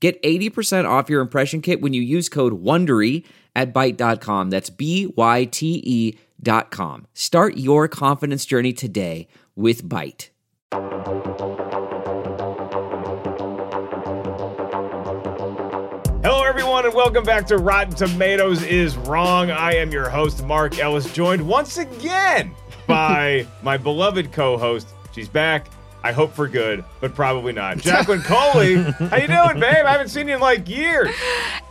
Get 80% off your impression kit when you use code WONDERY at Byte.com. That's B-Y-T-E dot com. Start your confidence journey today with Byte. Hello, everyone, and welcome back to Rotten Tomatoes is Wrong. I am your host, Mark Ellis, joined once again by my beloved co-host. She's back. I hope for good, but probably not. Jacqueline Coley, how you doing, babe? I haven't seen you in like years.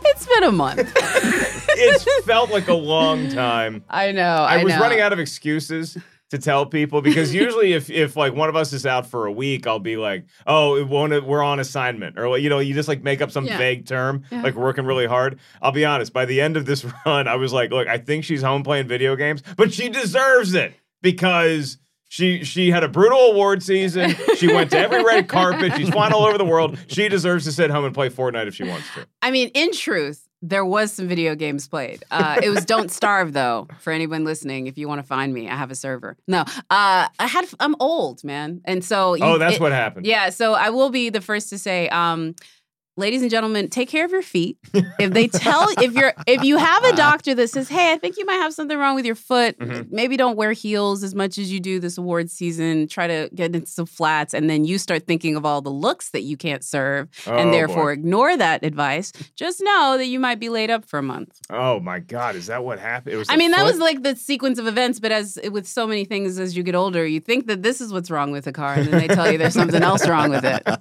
It's been a month. It's felt like a long time. I know. I, I, was know. running out of excuses to tell people because usually if if like one of us is out for a week, I'll be like, "Oh, it won't. We're on assignment," or you know, you just like make up some Yeah. vague term, Yeah. like working really hard. I'll be honest. By the end of this run, I was like, "Look, I think she's home playing video games, but she deserves it because." She she had a brutal award season. She went to every red carpet. She's flying all over the world. She deserves to sit home and play Fortnite if she wants to. I mean, in truth, there was some video games played. Uh, it was Don't Starve, though. For anyone listening, if you want to find me, I have a server. No, uh, I had. I'm old, man, and so. you- Oh, that's it- what happened. Yeah, so I will be the first to say, um, ladies and gentlemen, take care of your feet. If they tell, if you're, if you have a doctor that says, "Hey, I think you might have something wrong with your foot," Mhm. maybe don't wear heels as much as you do this award season. Try to get into some flats, and then you start thinking of all the looks that you can't serve, Oh, and boy. therefore ignore that advice. Just know that you might be laid up for a month. Oh my God, is that what happened? It was. I mean, that was like the sequence of events, but as with so many things, as you get older, you think that this is what's wrong with the car, and then they tell you there's something else wrong with it.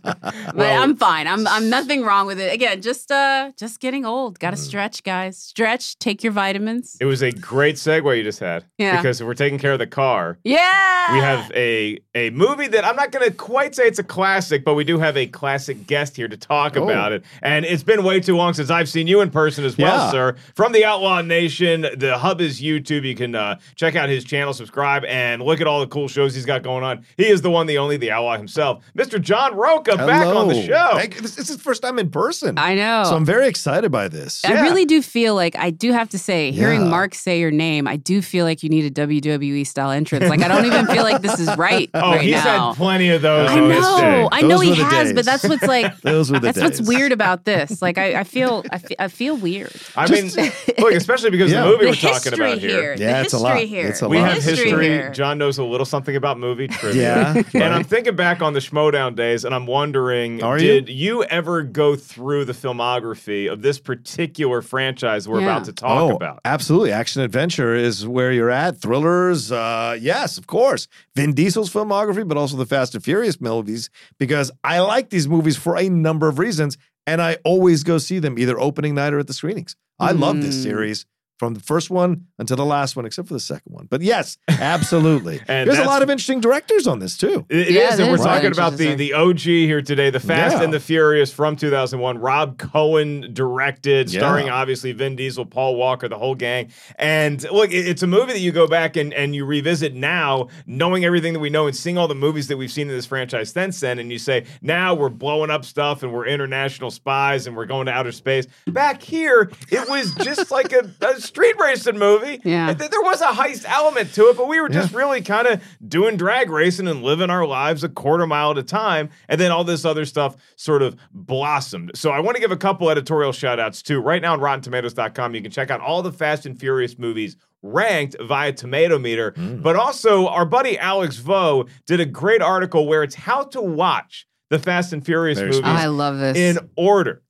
But Well- I'm fine. I'm I'm nothing wrong with it. Again, just uh just getting old. Got to Mm. stretch, guys. Stretch. Take your vitamins. It was a great segue you just had. Yeah. Because if we're taking care of the car, Yeah. we have a a movie that I'm not going to quite say it's a classic, but we do have a classic guest here to talk Oh. about it. And it's been way too long since I've seen you in person as well, Yeah. sir. From the Outlaw Nation, the hub is YouTube. You can uh, check out his channel, subscribe, and look at all the cool shows he's got going on. He is the one, the only, the Outlaw himself, Mr. John Rocha, back on the show. Thank- this, this is the first time in person. I know. So I'm very excited by this. I Yeah. really do feel like I do have to say, hearing Yeah. Mark say your name, I do feel like you need a WWE style entrance. Like I don't even feel like this is right Oh, right he's now. had plenty of those. I on his know, I know he has, days. but that's what's like. Those were the That's what's weird about this. Like I, I feel, I feel, weird. I mean, look, especially because Yeah. the movie The we're talking about here. here. Yeah, the it's a lot. here. It's a lot. We lot. have history. here. John knows a little something about movie trivia. Yeah, And I'm thinking back on the Schmoedown days, and I'm wondering, Are you? did you? ever go through the filmography of this particular franchise we're Yeah. about to talk oh, about? absolutely. Action adventure is where you're at. Thrillers, uh, yes, of course. Vin Diesel's filmography, but also the Fast and Furious movies, because I like these movies for a number of reasons, and I always go see them either opening night or at the screenings. I love this Mm. series from the first one until the last one, except for the second one. But yes, absolutely. And There's a lot of interesting directors on this too. It- it Yeah, is, and we're talking about the, the OG here today, the Fast Yeah. and the Furious from 2001. Rob Cohen directed, Yeah. starring obviously Vin Diesel, Paul Walker, the whole gang. And look, it- it's a movie that you go back and, and you revisit now, knowing everything that we know and seeing all the movies that we've seen in this franchise since then. And you say, now we're blowing up stuff and we're international spies and we're going to outer space. Back here, it was just like a, a street racing movie. Yeah. Th- there was a heist element to it, but we were just really kind of doing drag racing and living our lives a quarter mile at a time. And then all this other stuff sort of blossomed. So I want to give a couple editorial shout outs too. Right now on RottenTomatoes.com, you can check out all the Fast and Furious movies ranked via Tomato Meter. Mm. But also, our buddy Alex Vo did a great article where it's how to watch the Fast and Furious Very movies I love this. in order.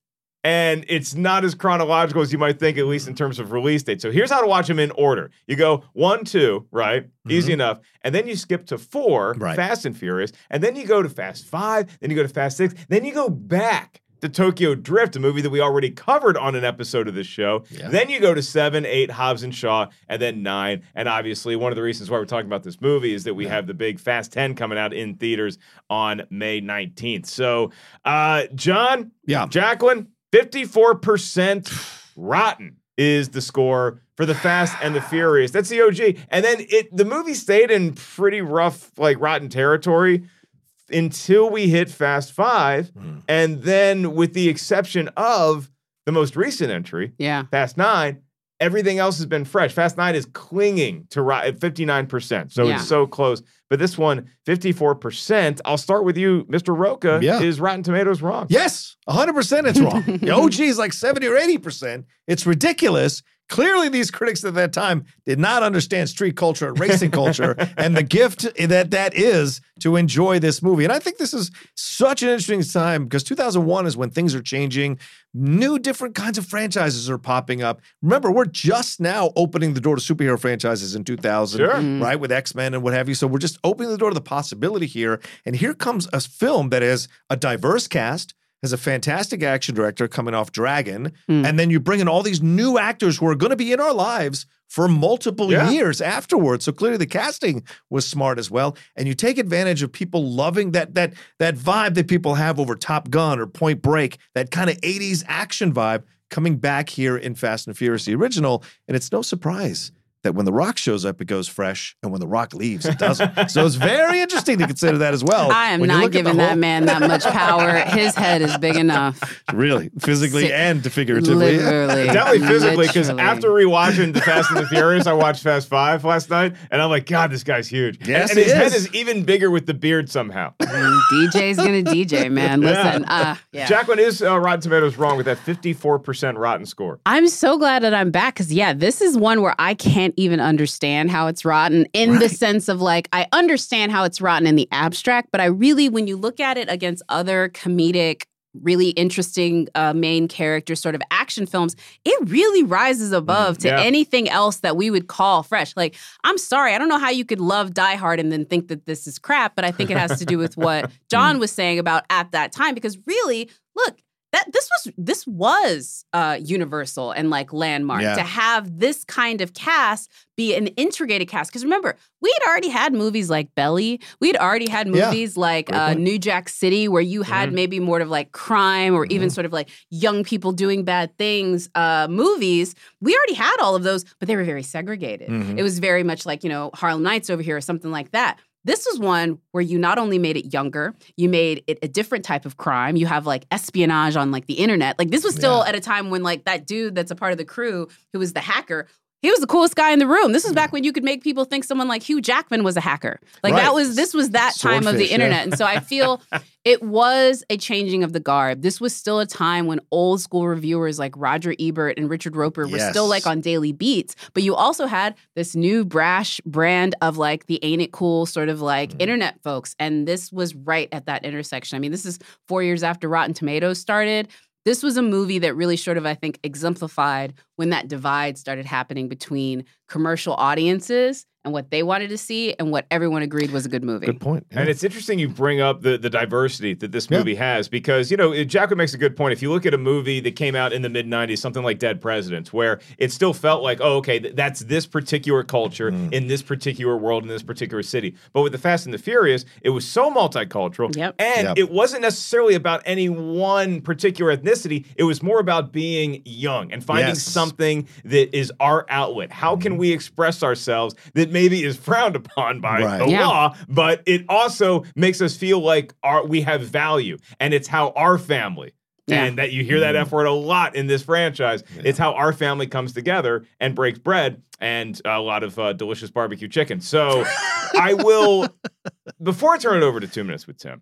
And it's not as chronological as you might think, at least in terms of release date. So here's how to watch them in order. You go one, two, right? Easy enough. And then you skip to four, Right. Fast and Furious. And then you go to Fast Five. Then you go to Fast Six. Then you go back to Tokyo Drift, a movie that we already covered on an episode of this show. Yeah. Then you go to seven, eight, Hobbs and Shaw, and then nine. And obviously, one of the reasons why we're talking about this movie is that we have the big Fast 10 coming out in theaters on May 19th. So, uh, John, Yeah. Jacqueline, 54% rotten is the score for the Fast and the Furious. That's the OG. And then it the movie stayed in pretty rough, like rotten territory until we hit Fast Five. Hmm. And then with the exception of the most recent entry, Yeah. Fast Nine, everything else has been fresh. Fast Nine is clinging to at 59%. So Yeah. it's so close. But this one, 54%. I'll start with you, Mr. Rocha. Yeah. Is Rotten Tomatoes wrong? Yes, 100% it's wrong. the OG is like 70 or 80%. It's ridiculous. Clearly, these critics at that time did not understand street culture and racing culture and the gift that that is to enjoy this movie. And I think this is such an interesting time because 2001 is when things are changing. New, different kinds of franchises are popping up. Remember, we're just now opening the door to superhero franchises in 2000, Sure. Mm-hmm. right? With X Men and what have you. So we're just opening the door to the possibility here. And here comes a film that has a diverse cast has a fantastic action director coming off Dragon, Mm. and then you bring in all these new actors who are going to be in our lives for multiple Yeah. years afterwards. So clearly the casting was smart as well, and you take advantage of people loving that that that vibe that people have over Top Gun or Point Break, that kind of 80s action vibe coming back here in Fast and Furious the original, and it's no surprise that when The Rock shows up, it goes fresh, and when The Rock leaves, it doesn't. so it's very interesting to consider that as well. I am not look at giving that whole- man that much power. His head is big enough. Really, physically Si- and figuratively. Literally. Definitely physically, because after rewatching The Fast and the Furious, I watched Fast Five last night, and I'm like, God, this guy's huge. Yes, and, and his he head is. is even bigger with the beard somehow. DJ's gonna DJ, man. Listen, uh, yeah. Jacqueline is uh, Rotten Tomatoes wrong with that 54% rotten score. I'm so glad that I'm back because, yeah, this is one where I can't even understand how it's rotten in the sense of like, I understand how it's rotten in the abstract, but I really, when you look at it against other comedic, really interesting uh, main character sort of action films, it really rises above to yeah. anything else that we would call fresh. Like, I'm sorry, I don't know how you could love Die Hard and then think that this is crap, but I think it has to do with what John was saying about at that time because really, look, that this was this was uh universal and like landmark Yeah. to have this kind of cast be an integrated cast because remember we had already had movies like belly we had already had Yeah. movies like uh, new jack city where you had Mhm. maybe more of like crime or even sort of like young people doing bad things uh movies we already had all of those but they were very segregated Mhm. it was very much like you know harlem nights over here or something like that this was one where you not only made it younger, you made it a different type of crime. You have like espionage on like the internet. Like this was still Yeah. at a time when like that dude that's a part of the crew who was the hacker, he was the coolest guy in the room. This was back when you could make people think someone like Hugh Jackman was a hacker. Like Right. that was this was that time of the Swordfish, yeah. internet. And so I feel it was a changing of the guard. This was still a time when old school reviewers like Roger Ebert and Richard Roeper were still like on daily beats, but you also had this new brash brand of like the ain't it cool sort of like Mm-hmm. internet folks. And this was right at that intersection. I mean, this is four years after Rotten Tomatoes started. This was a movie that really sort of, I think, exemplified when that divide started happening between commercial audiences and what they wanted to see and what everyone agreed was a good movie. Good point. And it's interesting you bring up the, the diversity that this Yeah. movie has because, you know, Jacko makes a good point. If you look at a movie that came out in the mid 90s, something like Dead Presidents, where it still felt like, oh, okay, th- that's this particular culture Mm. in this particular world, in this particular city. But with The Fast and the Furious, it was so multicultural. Yep. And Yep. it wasn't necessarily about any one particular ethnicity, it was more about being young and finding Yes. Something that is our outlet. How can we express ourselves that maybe is frowned upon by Right. the Yeah. law, but it also makes us feel like our, we have value and it's how our family Yeah. and that you hear that F word a lot in this franchise. It's how our family comes together and breaks bread and a lot of uh, delicious barbecue chicken. So I will, before I turn it over to two minutes with Tim,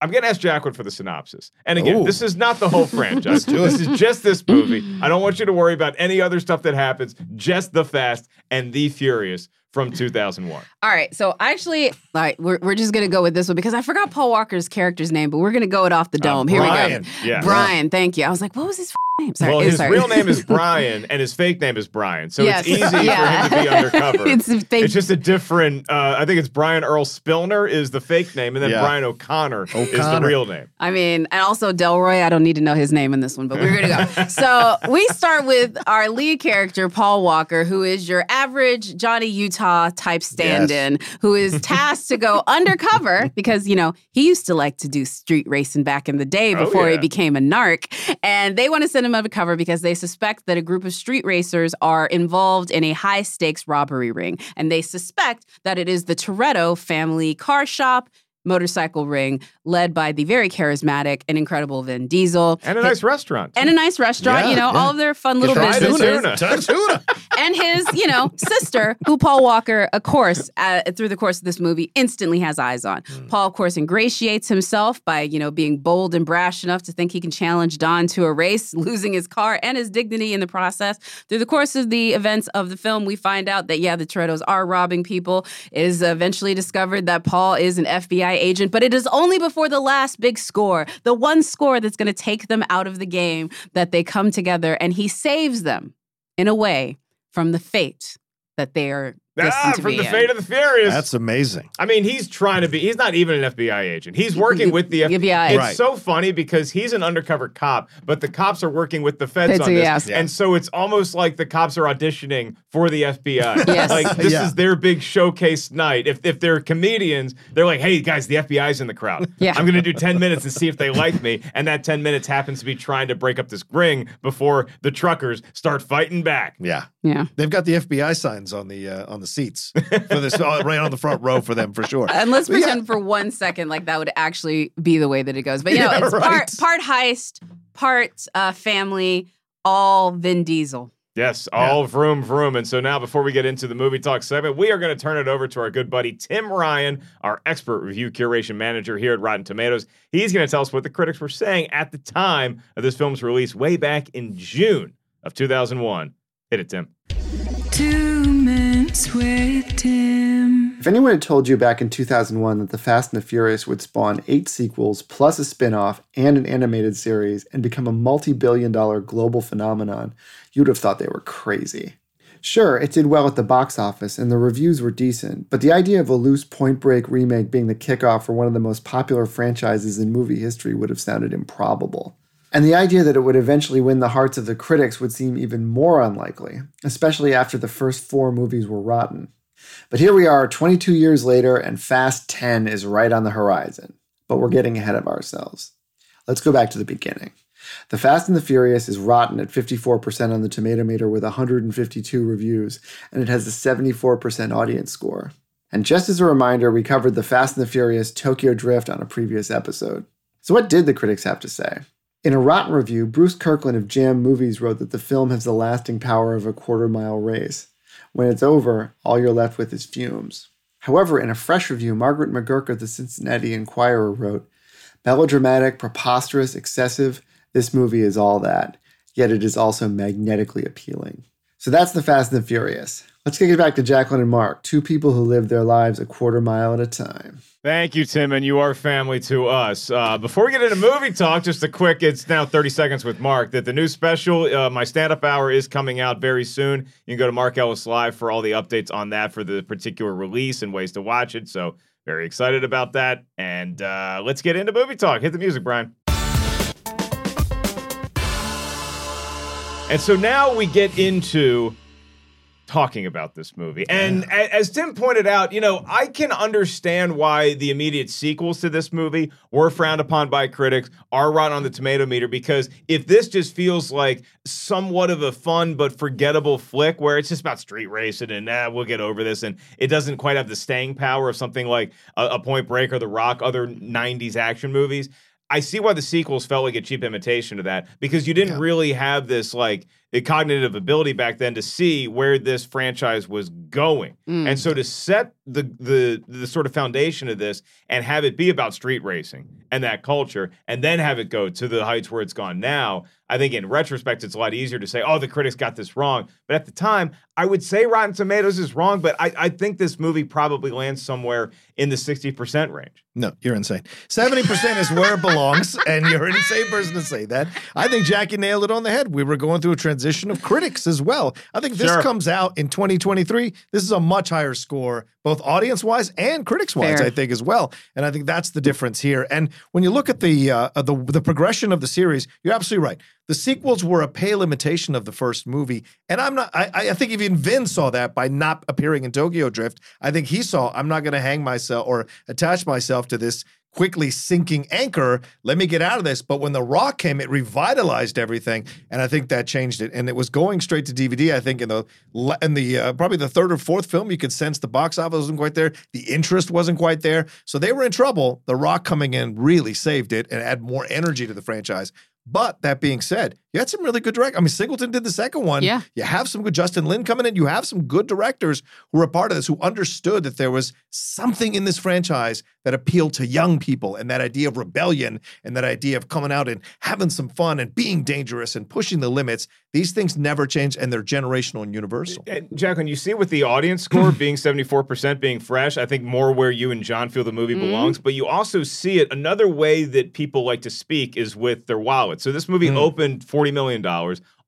I'm going to ask Jacqueline for the synopsis. And again, Ooh. this is not the whole franchise. this is just this movie. I don't want you to worry about any other stuff that happens, just the Fast and the Furious from 2001. All right, so actually, all right, we're, we're just gonna go with this one because I forgot Paul Walker's character's name, but we're gonna go it off the dome. Here Brian. we go. Yeah. Brian, thank you. I was like, what was his f- name? Sorry, well, his sorry. real name is Brian, and his fake name is Brian. So Yes. it's easy Yeah. for him to be undercover. it's a fake. It's just a different. Uh, I think it's Brian Earl Spilner is the fake name, and then Yeah. Brian O'Connor, is the real name. I mean, and also Delroy. I don't need to know his name in this one, but we're gonna go. so we start with our lead character, Paul Walker, who is your average Johnny Utah type stand-in, who is tasked to go undercover because you know he used to like to do street racing back in the day Oh, before he became a narc, and they want to send him undercover because they suspect that a group of street racers are involved in a high-stakes robbery ring, and they suspect that it is the Toretto family car shop motorcycle ring led by the very charismatic and incredible Vin Diesel. And a nice restaurant. and a nice restaurant, Yeah, you know, yeah. all of their fun little Try businesses. tuna. Tuna. Tuna. And his, you know, sister, who Paul Walker, of course, uh, through the course of this movie, instantly has eyes on. Paul, of course, ingratiates himself by, you know, being bold and brash enough to think he can challenge Dom to a race, losing his car and his dignity in the process. Through the course of the events of the film, we find out that, yeah, the Torettos are robbing people. It is eventually discovered that Paul is an FBI agent, but it is only before the last big score, the one score that's going to take them out of the game, that they come together and he saves them in a way from the fate that they are Ah, from the in. fate of the furious. That's amazing. I mean, he's trying to be. He's not even an FBI agent. He's working with the FBI. It's Right. so funny because he's an undercover cop, but the cops are working with the feds Feds, on this, yes. and so it's almost like the cops are auditioning for the FBI. Yes. Like this Yeah. is their big showcase night. If if they're comedians, they're like, "Hey guys, the FBI's in the crowd. Yeah. I'm going to do 10 minutes and see if they like me." And that 10 minutes happens to be trying to break up this ring before the truckers start fighting back. Yeah. Yeah. They've got the FBI signs on the uh, on the seats for this uh, right on the front row for them for sure. And let's But yeah. pretend for one second like that would actually be the way that it goes. But you know, Yeah, it's right. part part heist, part uh, family, all Vin Diesel. Yes, all vroom vroom. And so now, before we get into the movie talk segment, we are going to turn it over to our good buddy Tim Ryan, our expert review curation manager here at Rotten Tomatoes. He's going to tell us what the critics were saying at the time of this film's release way back in June of 2001. Hit it, Tim. Two minutes with Tim. If anyone had told you back in 2001 that The Fast and the Furious would spawn eight sequels, plus a spin off and an animated series, and become a multi billion dollar global phenomenon, you'd have thought they were crazy. Sure, it did well at the box office and the reviews were decent, but the idea of a loose Point Break remake being the kickoff for one of the most popular franchises in movie history would have sounded improbable. And the idea that it would eventually win the hearts of the critics would seem even more unlikely, especially after the first four movies were rotten. But here we are 22 years later, and Fast 10 is right on the horizon. But we're getting ahead of ourselves. Let's go back to the beginning. The Fast and the Furious is rotten at 54% on the tomato meter with 152 reviews, and it has a 74% audience score. And just as a reminder, we covered The Fast and the Furious Tokyo Drift on a previous episode. So, what did the critics have to say? In a rotten review, Bruce Kirkland of Jam Movies wrote that the film has the lasting power of a quarter mile race. When it's over, all you're left with is fumes. However, in a fresh review, Margaret McGurk of the Cincinnati Enquirer wrote Melodramatic, preposterous, excessive, this movie is all that, yet it is also magnetically appealing. So that's The Fast and the Furious. Let's get back to Jacqueline and Mark, two people who live their lives a quarter mile at a time. Thank you, Tim, and you are family to us. Uh, before we get into movie talk, just a quick, it's now 30 seconds with Mark, that the new special, uh, my stand up hour, is coming out very soon. You can go to Mark Ellis Live for all the updates on that for the particular release and ways to watch it. So, very excited about that. And uh, let's get into movie talk. Hit the music, Brian. And so now we get into talking about this movie. And a- as Tim pointed out, you know, I can understand why the immediate sequels to this movie were frowned upon by critics, are run on the tomato meter, because if this just feels like somewhat of a fun but forgettable flick where it's just about street racing and nah, we'll get over this, and it doesn't quite have the staying power of something like a, a Point Break or The Rock, other 90s action movies. I see why the sequels felt like a cheap imitation of that because you didn't really have this like a cognitive ability back then to see where this franchise was going. Mm. And so to set the the the sort of foundation of this and have it be about street racing and that culture and then have it go to the heights where it's gone now, I think in retrospect it's a lot easier to say, "Oh, the critics got this wrong." But at the time, I would say Rotten Tomatoes is wrong, but I, I think this movie probably lands somewhere in the 60% range. No, you're insane. 70% is where it belongs, and you're an insane person to say that. I think Jackie nailed it on the head. We were going through a transition of critics as well. I think this Sure. comes out in 2023. This is a much higher score, both audience wise and critics wise, I think, as well. And I think that's the difference here. And when you look at the, uh, uh, the, the progression of the series, you're absolutely right. The sequels were a pale imitation of the first movie. And I'm not, I, I think even Vin saw that by not appearing in Tokyo Drift. I think he saw, I'm not going to hang myself or attach myself to this quickly sinking anchor. Let me get out of this. But when The Rock came, it revitalized everything, and I think that changed it. And it was going straight to DVD. I think in the in the uh, probably the third or fourth film, you could sense the box office wasn't quite there, the interest wasn't quite there, so they were in trouble. The Rock coming in really saved it and add more energy to the franchise. But that being said, you had some really good directors. I mean, Singleton did the second one. Yeah. You have some good Justin Lin coming in. You have some good directors who were a part of this, who understood that there was something in this franchise that appealed to young people and that idea of rebellion and that idea of coming out and having some fun and being dangerous and pushing the limits. These things never change and they're generational and universal. And Jack, when you see with the audience score being 74% being fresh, I think more where you and John feel the movie Mm-hmm. belongs, but you also see it another way that people like to speak is with their So this movie Mm. opened $40 million,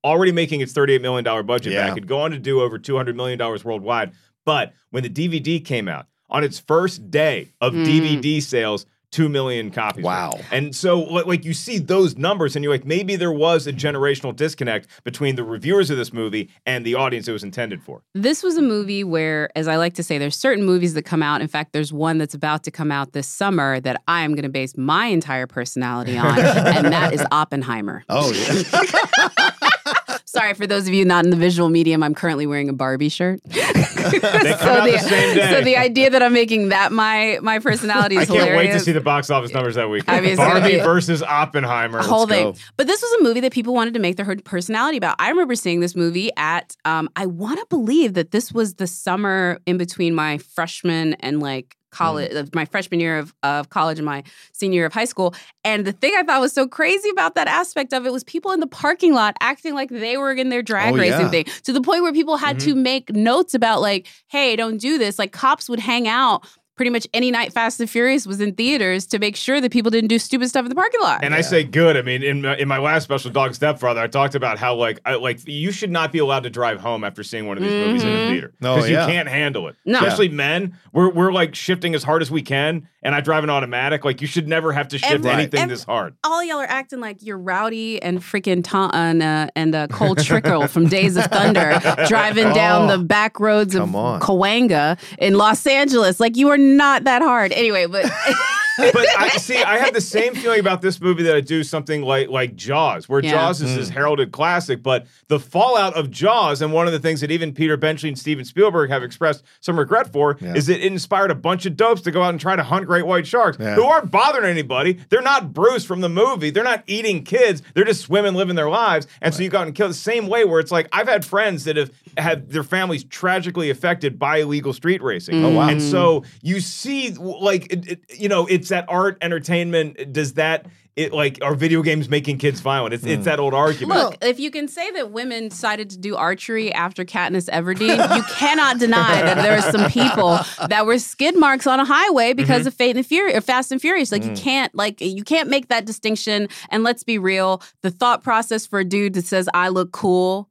already making its $38 million budget Yeah. back. It'd go on to do over $200 million worldwide. But when the DVD came out, on its first day of Mm. DVD sales, 2 million copies. Wow. And so, like, you see those numbers, and you're like, maybe there was a generational disconnect between the reviewers of this movie and the audience it was intended for. This was a movie where, as I like to say, there's certain movies that come out. In fact, there's one that's about to come out this summer that I am going to base my entire personality on, and that is Oppenheimer. Oh, yeah. Sorry for those of you not in the visual medium. I'm currently wearing a Barbie shirt. Come out the so the idea that I'm making that my my personality is I can't hilarious. wait to see the box office numbers that week. I mean, Barbie versus Oppenheimer. a whole thing. But this was a movie that people wanted to make their her- personality about. I remember seeing this movie at, um, I want to believe that this was the summer in between my freshman and like college, Mm. uh, my freshman year of, of college and my senior year of high school. And the thing I thought was so crazy about that aspect of it was people in the parking lot acting like they were in their drag Oh, racing yeah. thing to the point where people had to Mm-hmm. make notes about like, hey, don't do this. Like cops would hang out. Pretty much any night Fast and Furious was in theaters to make sure that people didn't do stupid stuff in the parking lot. And I say good. I mean, in my, in my last special, Dog Stepfather, I talked about how like I, like you should not be allowed to drive home after seeing one of these movies in the Mhm. theater Oh, because yeah. you can't handle it. No. Especially men, we're we're like shifting as hard as we can, and I drive an automatic. Like you should never have to shift Every- anything every- this hard. all y'all are acting like you're rowdy and freaking Tom and, uh, and uh, Cole Trickle from Days of Thunder driving down Oh, the back roads of come on. Cahuenga in Los Angeles. Like you are not that hard. Anyway, but but I see. I have the same feeling about this movie that I do something like like Jaws, where Yeah. Jaws is this mm. heralded classic. But the fallout of Jaws, and one of the things that even Peter Benchley and Steven Spielberg have expressed some regret for, Yeah. is that it inspired a bunch of dopes to go out and try to hunt great white sharks Yeah. who aren't bothering anybody. They're not Bruce from the movie. They're not eating kids. They're just swimming, living their lives. And so you go out and kill the same way. Where it's like I've had friends that have had their families tragically affected by illegal street racing. Mm. Oh, wow. And so you see, like, it, it- you know, it's that art entertainment. Does that, it like, are video games making kids violent? It's, it's hmm. that old argument. look, if you can say that women decided to do archery after Katniss Everdeen, you cannot deny that there are some people that were skid marks on a highway mm-hmm. because of Fate and the Fury or Fast and Furious. Like you mm. can't like you can't make that distinction. And let's be real, the thought process for a dude that says I look cool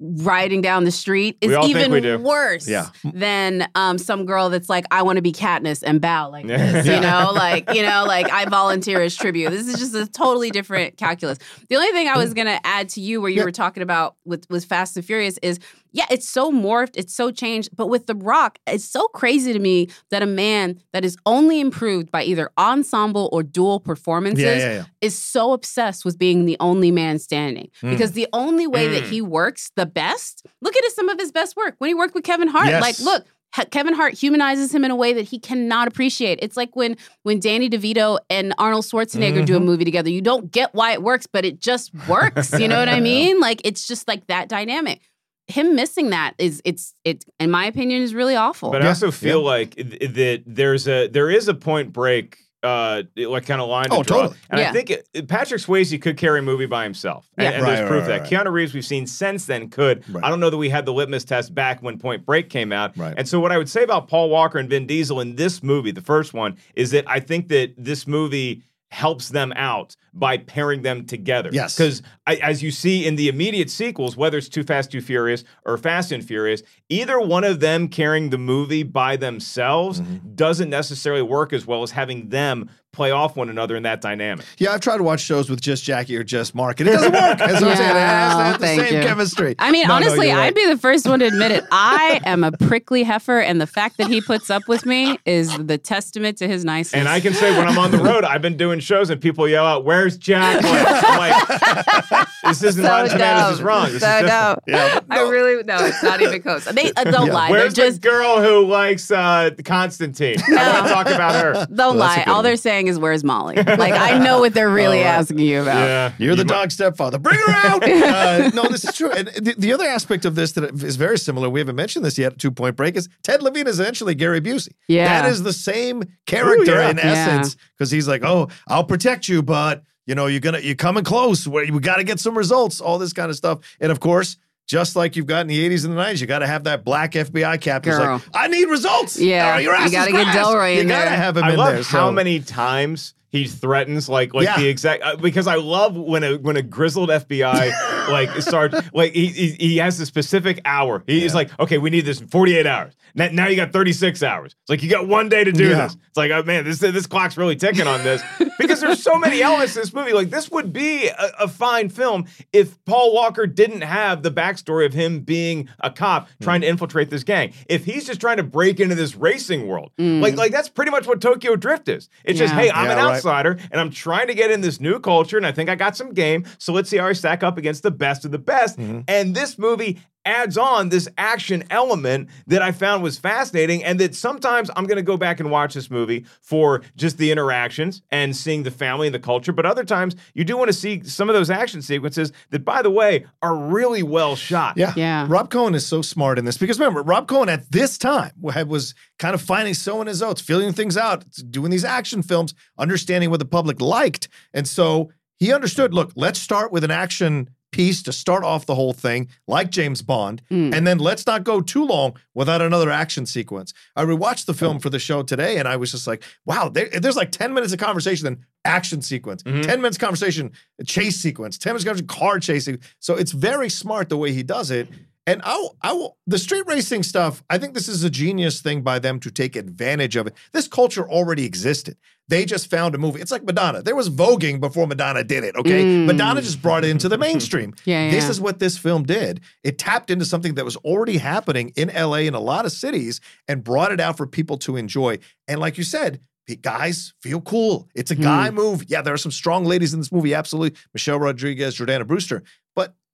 riding down the street is We all think even worse Yeah. than um, some girl that's like, I want to be Katniss and bow like this. Yeah. You know, like, you know, like I volunteer as tribute. This is just a totally different calculus. The only thing I was gonna add to you where you Yeah. were talking about with, with Fast and Furious is yeah, it's so morphed, it's so changed. But with The Rock, it's so crazy to me that a man that is only improved by either ensemble or dual performances Yeah, yeah, yeah. is so obsessed with being the only man standing. Mm. Because the only way that Mm. he works the best, look at some of his best work. When he worked with Kevin Hart, Yes. like, look, Kevin Hart humanizes him in a way that he cannot appreciate. It's like when when Danny DeVito and Arnold Schwarzenegger do a movie together. You don't get why it works, but it just works. You know what I mean? Like it's just like that dynamic. Him missing that is it's it in my opinion is really awful. But I also feel like th- that there's a there is a point break uh like kind of line to Oh, draw. totally. And I think it, Patrick Swayze could carry a movie by himself. And, Yeah. and Right, there's proof right, of that. Keanu Reeves we've seen since then could. Right. I don't know that we had the litmus test back when Point Break came out. Right. And so what I would say about Paul Walker and Vin Diesel in this movie, the first one, is that I think that this movie helps them out by pairing them together. Yes. Because as you see in the immediate sequels, whether it's Too Fast, Too Furious or Fast and Furious, either one of them carrying the movie by themselves Mm-hmm. doesn't necessarily work as well as having them play off one another in that dynamic. Yeah, I've tried to watch shows with just Jackie or just Mark, and it doesn't work. As I'm saying, it has to have the same you. chemistry. I mean, No, no, honestly, you're right. I'd be the first one to admit it. I am a prickly heifer, and the fact that he puts up with me is the testament to his niceness. And I can say when I'm on the road, I've been doing shows and people yell out, "Where's Jack?" I'm like, "This isn't so Rotten Tomatoes. This is wrong. This so is different." dumb. Yeah, I really no, it's not even close. They uh, don't Yeah. lie. Where's They're just the girl who likes uh, Constantine? I want to talk about her. don't Well, lie. All one. they're saying is where's Molly. Like I know what they're really All right. asking you about. Yeah, You're the might- dog stepfather. Bring her out. uh, no, this is true. And the, the other aspect of this that is very similar, we haven't mentioned this yet, To Point Break, is Ted Levine is essentially Gary Busey. Yeah. That is the same character Ooh, yeah. in essence because he's like, oh, I'll protect you, but you know, you're gonna you're coming close. Where we got to get some results, all this kind of stuff. And of course, just like you've got in the 80s and the 90s, you got to have that black FBI captain Girl. like, I need results. Yeah, Oh, your you ass is gotta get grass. Delroy You in gotta there. have him I in love there. how so- many times he threatens like like Yeah. the exact uh, because I love when a when a grizzled FBI like sergeant like he, he he has a specific hour. He's like, okay, we need this in 48 hours. Now, now you got 36 hours. It's like you got one day to do Yeah. this. It's like, oh man, this this clock's really ticking on this because there's so many elements in this movie. Like this would be a, a fine film if Paul Walker didn't have the backstory of him being a cop hmm. trying to infiltrate this gang. If he's just trying to break into this racing world, hmm. like like that's pretty much what Tokyo Drift is. It's just, hey, I'm Yeah, an right. outsider and I'm trying to get in this new culture, and I think I got some game. So let's see how I stack up against the best of the best. Mm-hmm. And this movie adds on this action element that I found was fascinating, and that sometimes I'm going to go back and watch this movie for just the interactions and seeing the family and the culture. But other times, you do want to see some of those action sequences that, by the way, are really well shot. Yeah. Yeah. Rob Cohen is so smart in this because remember, Rob Cohen at this time was kind of finding sowing his oats, feeling things out, doing these action films, understanding what the public liked. And so he understood look, let's start with an action piece to start off the whole thing, like James Bond. Mm. And then let's not go too long without another action sequence. I rewatched the film for the show today and I was just like, wow, there, there's like 10 minutes of conversation, then action sequence, 10 minutes conversation, chase sequence, 10 minutes conversation, car chasing. So it's very smart the way he does it. And I, I will, the street racing stuff, I think this is a genius thing by them to take advantage of it. This culture already existed. They just found a movie. It's like Madonna. There was voguing before Madonna did it, okay? Mm. Madonna just brought it into the mainstream. Yeah, This yeah. is what this film did. It tapped into something that was already happening in LA in a lot of cities and brought it out for people to enjoy. And like you said, guys feel cool. It's a Hmm. guy move. Yeah, there are some strong ladies in this movie, absolutely. Michelle Rodriguez, Jordana Brewster.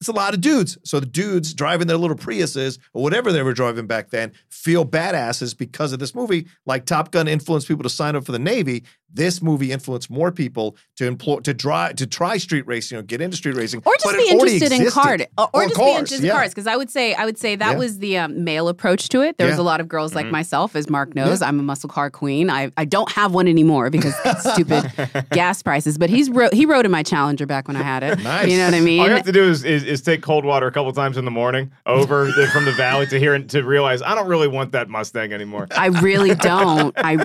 It's a lot of dudes. So the dudes driving their little Priuses or whatever they were driving back then feel badasses because of this movie. Like Top Gun influenced people to sign up for the Navy. This movie influenced more people to employ to drive to try street racing or get into street racing, or just but be interested in existed. card, or, or Or just be cars, interested in cars. Because I would say, I would say that Yeah. was the um, male approach to it. There was a lot of girls like myself, as Mark knows. I'm a muscle car queen. I, I don't have one anymore because stupid gas prices. But he's ro- he rode in my Challenger back when I had it. Nice. You know what I mean? All mean? you have to do is, is, is take cold water a couple times in the morning over the, from the valley to hear to realize I don't really want that Mustang anymore. I really don't. I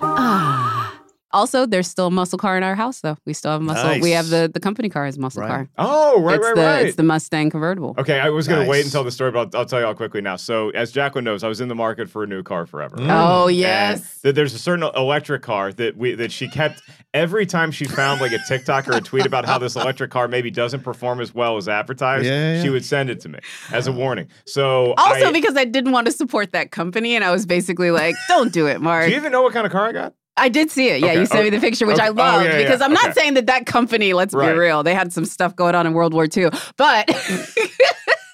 Also, there's still a muscle car in our house, though. We still have muscle. Nice. We have the the company car as muscle Right. car. Oh, right, it's right, the, right. It's the Mustang convertible. Okay, I was going to wait Nice. and tell the story, but I'll, I'll tell you all quickly now. So, as Jacqueline knows, I was in the market for a new car forever. Mm. Oh yes. th- there's a certain electric car that we that she kept every time she found like a TikTok or a tweet about how this electric car maybe doesn't perform as well as advertised. Yeah, yeah. She would send it to me as a warning. So Also, I, because I didn't want to support that company, and I was basically like, "Don't do it, Mark." do you even know what kind of car I got? I did see it. Yeah, Okay, you sent me the picture, which okay. I Oh, loved yeah, yeah, because I'm not okay. saying that that company. Let's Right. be real; they had some stuff going on in World War II, but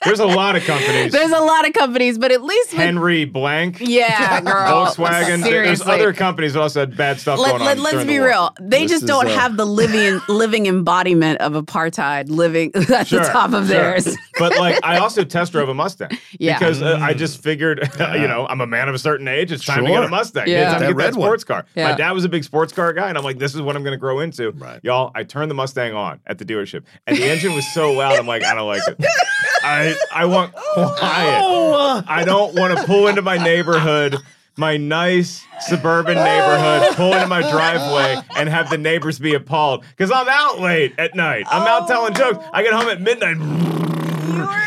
There's a lot of companies. there's a lot of companies. But at least with Henry Blank. Yeah, girl. Volkswagen. There- There's other companies that also had bad stuff Let, going let, on. let's be the war. real. They This just is, don't uh, have the living living embodiment of apartheid living at Sure, the top of sure. theirs. but like, I also test drove a Mustang Yeah. because uh, I just figured, you know, I'm a man of a certain age. It's time to get a Mustang. Yeah. It's time That to get red that one. sports car. Yeah. My dad was a big sports car guy, and I'm like, this is what I'm going to grow into. Right. Y'all, I turned the Mustang on at the dealership, and the engine was so loud. I'm like, I don't like it. I I want quiet. I don't want to pull into my neighborhood. My nice suburban neighborhood, pull into my driveway and have the neighbors be appalled because I'm out late at night. I'm out telling oh. jokes. I get home at midnight.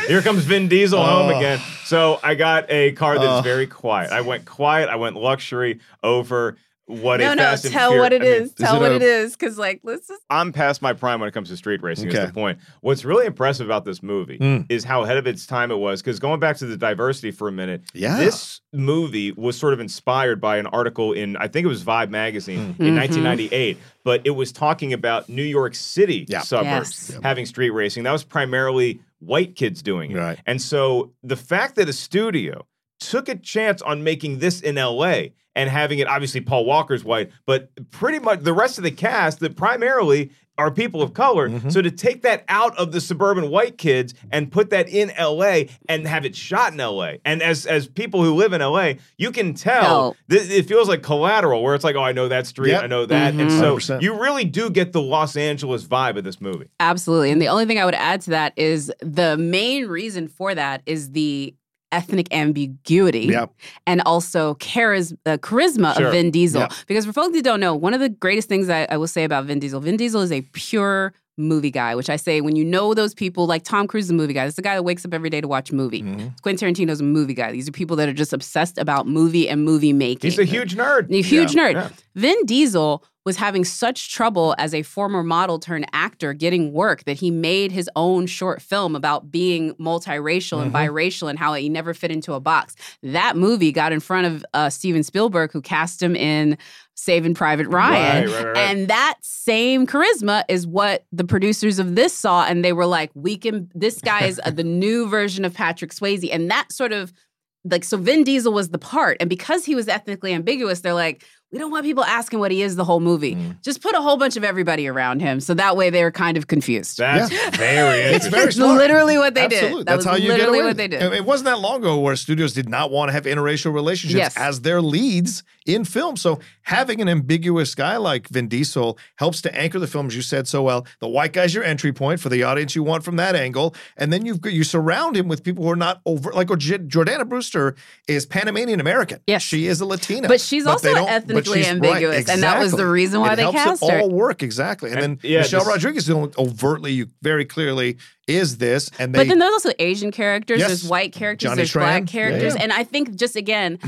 Here comes Vin Diesel home Oh. again. So I got a car that's Oh. very quiet. I went quiet. I went luxury over what no, a no, Fast tell Furious- what it I mean, is. Tell it what a- it is, because like let's just I'm past my prime when it comes to street racing. Is the point? What's really impressive about this movie Mm. is how ahead of its time it was. Because going back to the diversity for a minute, Yeah. this movie was sort of inspired by an article in I think it was Vibe magazine Mm. in Mhm. 1998, but it was talking about New York City Yeah. suburbs Yes. having street racing. That was primarily white kids doing it, Right. and so the fact that a studio took a chance on making this in LA and having it obviously Paul Walker's white, but pretty much the rest of the cast that primarily are people of color. Mm-hmm. So to take that out of the suburban white kids and put that in LA and have it shot in LA. And as as people who live in LA, you can tell th- it feels like collateral where it's like, oh, I know that street, Yep. I know that. And Mhm. so 100%. you really do get the Los Angeles vibe of this movie. Absolutely. And the only thing I would add to that is the main reason for that is the ethnic ambiguity Yeah. and also charis- uh, charisma Sure. of Vin Diesel. Yeah. Because for folks who don't know, one of the greatest things I, I will say about Vin Diesel, Vin Diesel is a pure movie guy, which I say when you know those people, like Tom Cruise is a movie guy. This is a guy that wakes up every day to watch a movie. Mm-hmm. Quentin Tarantino's a movie guy. These are people that are just obsessed about movie and movie making. He's a huge nerd. A huge Yeah. nerd. Yeah. Vin Diesel was having such trouble as a former model turned actor getting work that he made his own short film about being multiracial and Mm-hmm. biracial and how he never fit into a box. That movie got in front of uh, Steven Spielberg, who cast him in Saving Private Ryan. Right, right, right, right. And that same charisma is what the producers of this saw. And they were like, we can, this guy is uh, the new version of Patrick Swayze. And that sort of, like, so Vin Diesel was the part. And because he was ethnically ambiguous, they're like, we don't want people asking what he is the whole movie. Mm. Just put a whole bunch of everybody around him. So that way they're kind of confused. That's very It's very smart. literally what they Absolutely. did. That That's was how you literally get away what with they it. did. It wasn't that long ago where studios did not want to have interracial relationships Yes. as their leads in film. So having an ambiguous guy like Vin Diesel helps to anchor the film, as you said so well. The white guy's your entry point for the audience you want from that angle, and then you've got, you surround him with people who are not over. Like J- Jordana Brewster is Panamanian American. Yes. she is a Latina, But she's they also don't- but ethnically she's- ambiguous, and that was the reason why it they helps cast it her. all work exactly. And, And, then yeah, Michelle this- Rodriguez is overtly, very clearly is this, and they But then there's also Asian characters, Yes. there's white characters, Johnny there's Tran. black characters. yeah. And I think just again,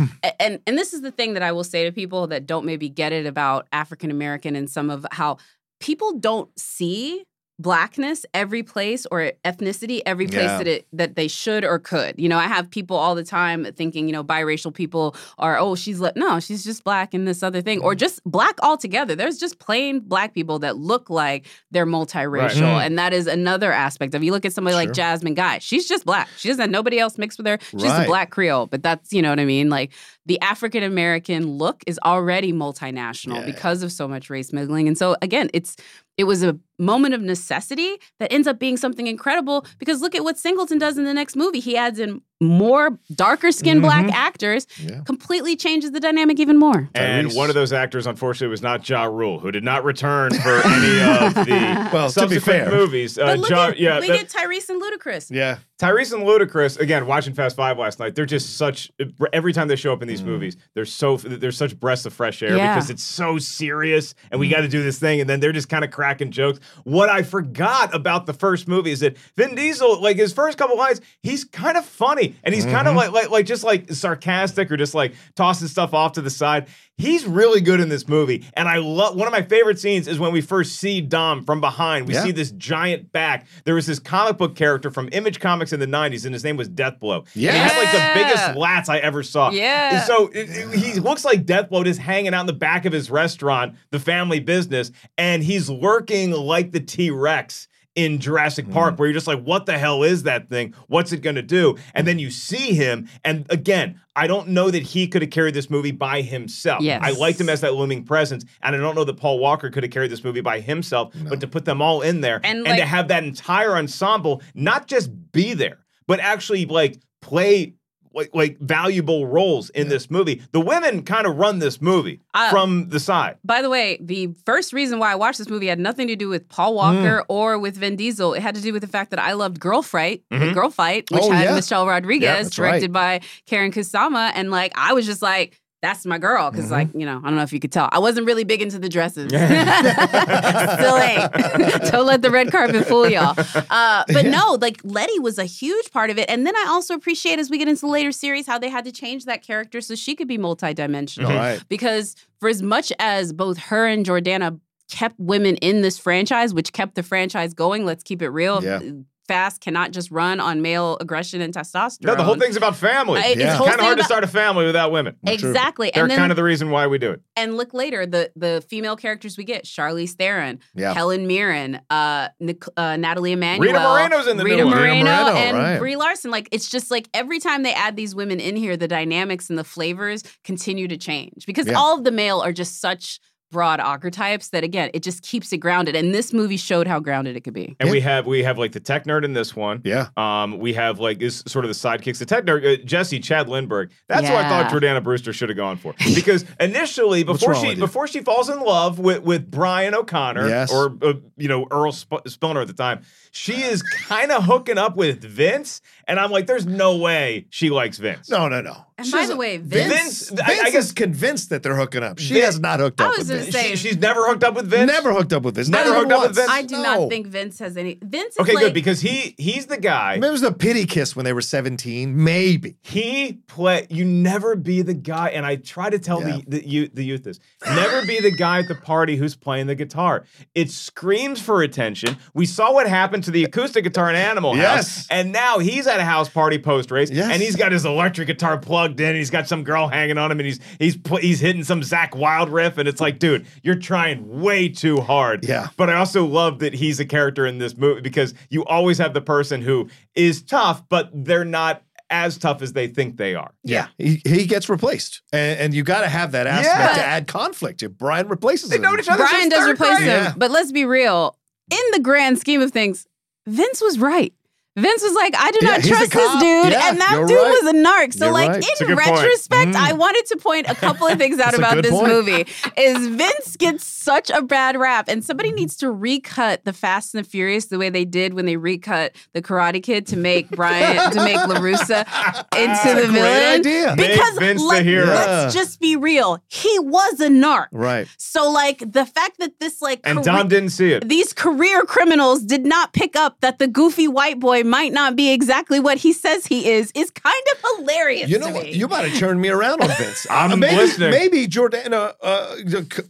and and this is the thing that I will say to people that don't maybe get it about African American and some of how people don't see blackness every place or ethnicity every place Yeah. that it that they should or could. You know, I have people all the time thinking, you know, biracial people are oh, she's le-. no, she's just black and this other thing or just black altogether. There's just plain black people that look like they're multiracial Mm. and that is another aspect If you look at somebody like Jasmine Guy. She's just black. She doesn't have nobody else mixed with her. She's Right. a black Creole, but that's, you know what I mean? Like the African American look is already multinational Yeah. because of so much race mingling. And so again, it's it was a moment of necessity that ends up being something incredible because look at what Singleton does in the next movie. He adds in more darker skinned mm-hmm. black actors, Yeah. completely changes the dynamic even more. And Tyrese. one of those actors, unfortunately, was not Ja Rule, who did not return for any of the Well, to be subsequent fair. movies. Uh, But look Ja- at, yeah, we the- get Tyrese and Ludacris. Yeah. Tyrese and Ludacris, again, watching Fast Five last night, they're just such. Every time they show up in these mm. movies, they're so they're such breaths of fresh air Yeah. because it's so serious, and we mm. got to do this thing, and then they're just kind of cracking jokes. What I forgot about the first movie is that Vin Diesel, like his first couple lines, he's kind of funny, and he's kind of mm-hmm. like like like just like sarcastic or just like tossing stuff off to the side. He's really good in this movie, and I love one of my favorite scenes is when we first see Dom from behind. We Yeah. see this giant back. There was this comic book character from Image Comics in the '90s, and his name was Deathblow. And he had like the biggest lats I ever saw. Yeah. And so it- it- he looks like Deathblow just hanging out in the back of his restaurant, the family business, and he's lurking like the T Rex in Jurassic Mm. Park, where you're just like, what the hell is that thing? What's it gonna do? And then you see him, and again, I don't know that he could have carried this movie by himself. Yes. I liked him as that looming presence, and I don't know that Paul Walker could have carried this movie by himself, but to put them all in there And, and, to have that entire ensemble not just be there, but actually like play like, like valuable roles in this movie. The women kind of run this movie Uh, from the side. By the way, the first reason why I watched this movie had nothing to do with Paul Walker or with Vin Diesel. It had to do with the fact that I loved Girl Fight, Girl Fight, which Oh, had yeah. Michelle Rodriguez, that's right. directed by Karyn Kusama, and like I was just like. That's my girl, because like you know, I don't know if you could tell, I wasn't really big into the dresses. Still ain't. don't let the red carpet fool y'all. Uh, but no, like Letty was a huge part of it, and then I also appreciate as we get into the later series how they had to change that character so she could be multidimensional Right. because for as much as both her and Jordana kept women in this franchise, which kept the franchise going, let's keep it real. Yeah. Fast cannot just run on male aggression and testosterone. No, the whole thing's about family. I- it's Yeah. whole kind of thing hard to start a family without women. Exactly. They're and then kind of the reason why we do it. and look later, the the female characters we get: Charlize Theron, Yeah. Helen Mirren, uh, Nic- uh, Nathalie Emmanuel, Rita Moreno's in the Rita new one. Moreno, Rita Moreno, and right. Brie Larson. Like it's just like every time they add these women in here, the dynamics and the flavors continue to change because Yeah. all of the male are just such broad archetypes that again, it just keeps it grounded. And this movie showed how grounded it could be. And Yeah. we have we have like the tech nerd in this one. Yeah. Um, we have like is sort of the sidekicks. The tech nerd, uh, Jesse Chad lindberg That's who I thought Jordana Brewster should have gone for because initially before she before she falls in love with with Brian O'Connor Yes. or uh, you know Earl Sp- Spilner at the time, she is kind of hooking up with Vince, and I'm like, there's no way she likes Vince. No, no, no. And She's by the way, Vince, Vince- I- I guess- is convinced that they're hooking up. She Vin- has not hooked I up was with gonna Vince. say- She, she's never hooked up with Vince. Never hooked up with Vince. Never hooked even up with. Vince? I do No. not think Vince has any. Vince is Okay, like, good because he he's the guy. Maybe it was a pity kiss when they were 17. Maybe. He play. You never be the guy, and I try to tell Yeah. the the youth, the youth this. Never be the guy at the party who's playing the guitar. It screams for attention. We saw what happened to the acoustic guitar in Animal Yes. House, and now he's at a house party post race, Yes. and he's got his electric guitar plugged in, and he's got some girl hanging on him, and he's he's pl- he's hitting some Zakk Wylde riff, and it's like, dude, you're trying way too hard. Yeah. But I also love that he's a character in this movie because you always have the person who is tough, but they're not as tough as they think they are. Yeah. He, he gets replaced. And, and you got to have that aspect Yeah. to add conflict. If Brian replaces They him. know each other Brian does replace grade. him. Yeah. But let's be real. In the grand scheme of things, Vince was right. Vince was like, I do not a trust this dude. Yeah, and that dude right. was a narc. So, You're like, right. In retrospect, I mm. wanted to point a couple of things out about this point. movie. Is Vince gets such a bad rap, and somebody needs to recut the Fast and the Furious the way they did when they recut the Karate Kid to make Brian to make LaRusso into the villain. idea. Because let, hero. let's just be real. He was a narc. Right. So like the fact that this like And career- Dom didn't see it. these career criminals did not pick up that the goofy white boy might not be exactly what he says he is is kind of hilarious. You know to what? me. You might have turned me around on Vince. I'm Uh, maybe, listening. Maybe Jordana uh,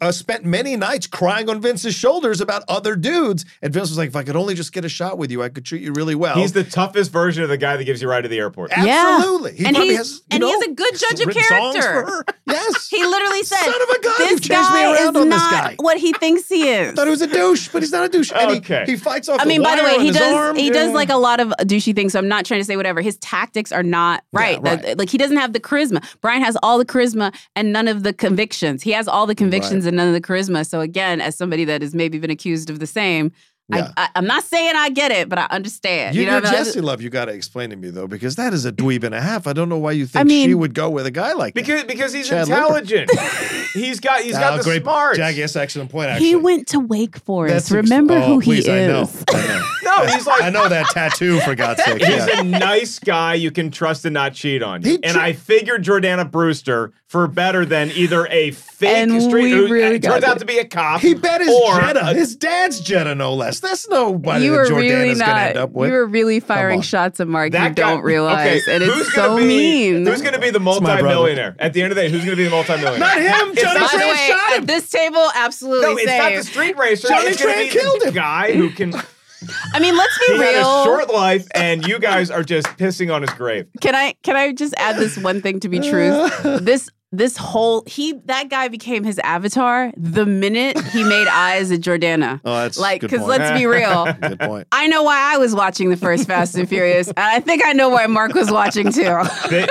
uh, spent many nights crying on Vince's shoulders about other dudes, and Vince was like, "If I could only just get a shot with you, I could treat you really well." He's the toughest version of the guy that gives you a ride to the airport. Yeah. absolutely. He And probably he's- has, you and he know, has a good judge of character. Yes, he literally said, Son of a gun, you "This chased me guy around is on this not guy." what he thinks he is." I thought he was a douche, but he's not a douche. And he- Okay. he, fights off. I the mean, by the way, he does arm. he does Yeah. like a lot of douchey things. So I'm not trying to say whatever. His tactics are not right. right. That- like he doesn't have the charisma. Brian has all the charisma and none of the convictions. He has all the convictions and none of the charisma. So again, as somebody that has maybe been accused of the same, Yeah. I, I, I'm not saying I get it, but I understand. You, You, know, know, what Jesse Love, you got to explain to me though, because that is a dweeb and a half. I don't know why you think I mean- she would go with a guy like that. Because because he's Chad intelligent. he's got he's ah, got Oh, the great, smarts. Jackie, that's excellent point. Actually, he went to Wake Forest. That's ex- Remember oh, who please, he I know. is. I know. No, he's like I know that tattoo for God's sake. He's Yeah. a nice guy you can trust and not cheat on you. He and I figured Jordana Brewster for better than either a fake And street we who really turns out to be a cop. He bet his or Jetta, a- his dad's Jetta, no less. That's nobody you that were Jordana's really going to end not. up with. You were really firing shots at Mark. that you guy- don't realize, okay, and who's it's gonna so be, mean. Who's going to be the my brother. multimillionaire at the end of the day? Who's going to be the multimillionaire? Not him. It's Johnny not- Tran way, shot him. at this table, absolutely No, it's same. not the street racer. Johnny it's gonna Tran be killed the him. guy who can. I mean, let's be He had a short life, and you guys are just pissing on his grave. Can I can I just add this one thing to be true? This this whole he that guy became his avatar the minute he made eyes at Jordana. Oh, that's like because let's be real. Good point. I know why I was watching the first Fast and Furious, and I think I know why Mark was watching too. They,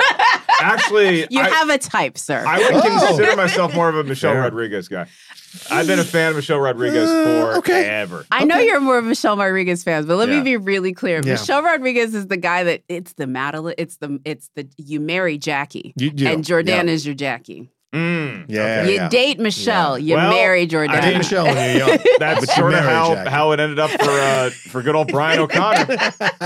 actually, you I, have a type, sir. I would Oh. consider myself more of a Michelle Fair. Rodriguez guy. I've been a fan of Michelle Rodriguez Uh, okay. forever. I know you're more of a Michelle Rodriguez fan, but let Yeah. me be really clear. Yeah. Michelle Rodriguez is the guy that it's the Madeline, it's the it's the you marry Jackie, You do. and Jordan Yeah. is your Jackie. Mm, Yeah, okay. You yeah. date Michelle, you Well, marry I Jordan. I did Michelle when you were young. That's But sort of how, Jackie. how it ended up for uh, for good old Brian O'Connor.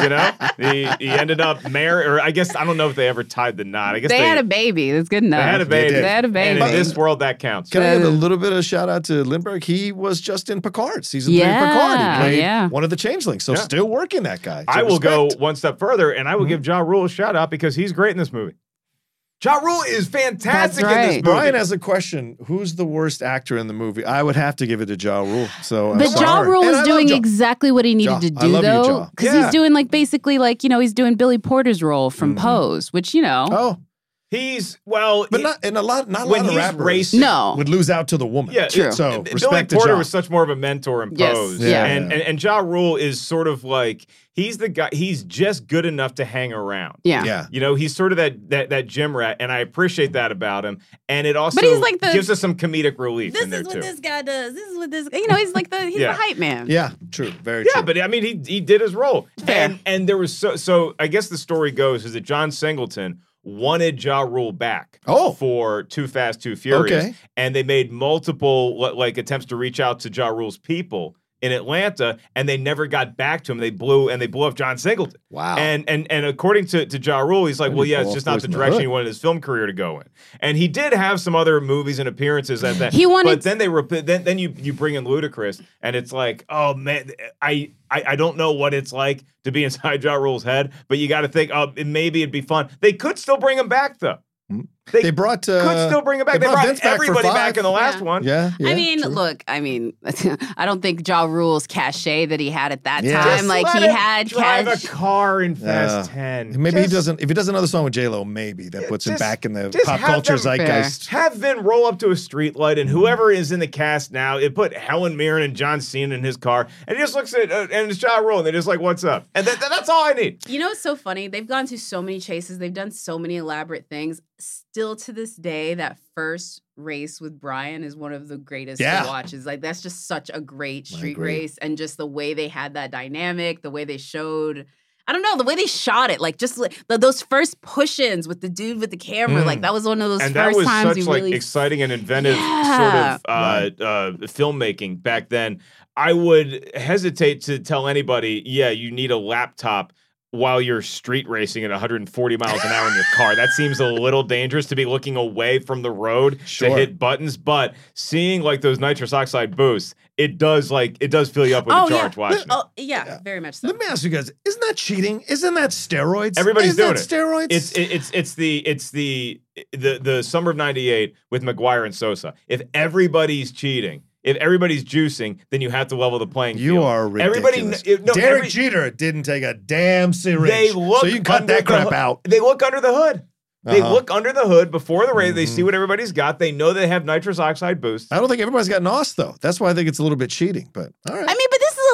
you know, he he ended up married, or I guess I don't know if they ever tied the knot. I guess they, they, had a baby. That's good enough. they had a baby. did. They had a And in this world, that counts. Can I give a Uh, little bit of shout out to Lindberg? He was just in Picard, season three Yeah, of Picard. He played yeah. one of the changelings. So Yeah. still working that guy. So I will go one step further, and I will Mm-hmm. give Ja Rule a shout out because he's great in this movie. Ja Rule is fantastic That's in this movie. Brian has a question. Who's the worst actor in the movie? I would have to give it to Ja Rule. So I'm But Ja sorry. Rule is doing Ja. exactly what he needed Ja, to I do, love you, though, Ja. because Yeah. he's doing like basically like you know he's doing Billy Porter's role from Mhm. Pose, which you know, Oh, he's well, but not and a lot. Not a when lot of he's rappers racing. no, would lose out to the woman. Yeah, True. So Billy respect to Porter Ja. was such more of a mentor in Yes, Pose, yeah. and, Yeah. and and Ja Rule is sort of like he's the guy. He's just good enough to hang around. yeah. Yeah. You know, he's sort of that that that gym rat, and I appreciate that about him. And it also But he's like the- gives us some comedic relief This in there is what too. this guy does. This is what this. You know, he's like the he's Yeah. the hype man. Yeah. True. Very Yeah, true. but I mean, he he did his role, Fair. and and there was so so. I guess the story goes is that John Singleton wanted Ja Rule back. Oh. for Too Fast, Too Furious, Okay. and they made multiple like attempts to reach out to Ja Rule's people in Atlanta, and they never got back to him. They blew and they blew up John Singleton. Wow. And and and according to to Ja Rule, he's like, Why well, yeah, it's just not the in the direction he wanted his film career to go in. And he did have some other movies and appearances at that. He wanted- but then they were then then you you bring in Ludacris, and it's like, oh man, I I, I don't know what it's like to be inside Ja Rule's head, but you got to think, oh, maybe it'd be fun. They could still bring him back though. They, they brought. Uh, could still bring it back. They, they brought, Vince back everybody five. back in the last Yeah. one. Yeah. yeah I mean, true. look, I mean, I don't think Ja Rule's cachet that he had at that Yeah. time, Just like let he him had drive cash. a car in Fast Yeah. Ten. Maybe he doesn't. If he does another song with J Lo, maybe that puts him back in the pop culture them- zeitgeist. Have Vin roll up to a street light, and whoever is in the cast now, it put Helen Mirren and John Cena in his car, and he just looks at uh, and it's Ja Rule, and they're just like, "What's up?" And that, that- that's all I need. You know, it's so funny. They've gone to so many chases. They've done so many elaborate things. Still to this day, that first race with Brian is one of the greatest Yeah. to watch. Is like that's just such a great street race, and just the way they had that dynamic, the way they showed. I don't know the way they shot it, like just like the, those first push-ins with the dude with the camera, like Mm. that was one of those and that was such like really exciting and inventive Yeah. sort of uh, uh, filmmaking back then. I would hesitate to tell anybody, "Yeah, you need a laptop." While you're street racing at 140 miles an hour in your car, that seems a little dangerous to be looking away from the road Sure. to hit buttons. But seeing like those nitrous oxide boosts, it does like it does fill you up with oh a charge oh, yeah, watching. it. oh yeah, very much so. Let me ask you guys: Isn't that cheating? Isn't that steroids? Everybody's Isn't doing that it. Steroids. It's it- it's it's the it's the the the summer of '98 with McGwire and Sosa. If everybody's cheating, if everybody's juicing, then you have to level the playing you field. You are ridiculous. Everybody, no, Derek every- Jeter didn't take a damn syringe. They look so you cut that crap hood- out. They look under the hood. They Uh-huh. look under the hood before the race. They Mhm. see what everybody's got. They know they have nitrous oxide boosts. I don't think everybody's got NOS though. That's why I think it's a little bit cheating. But all right. I mean, but this is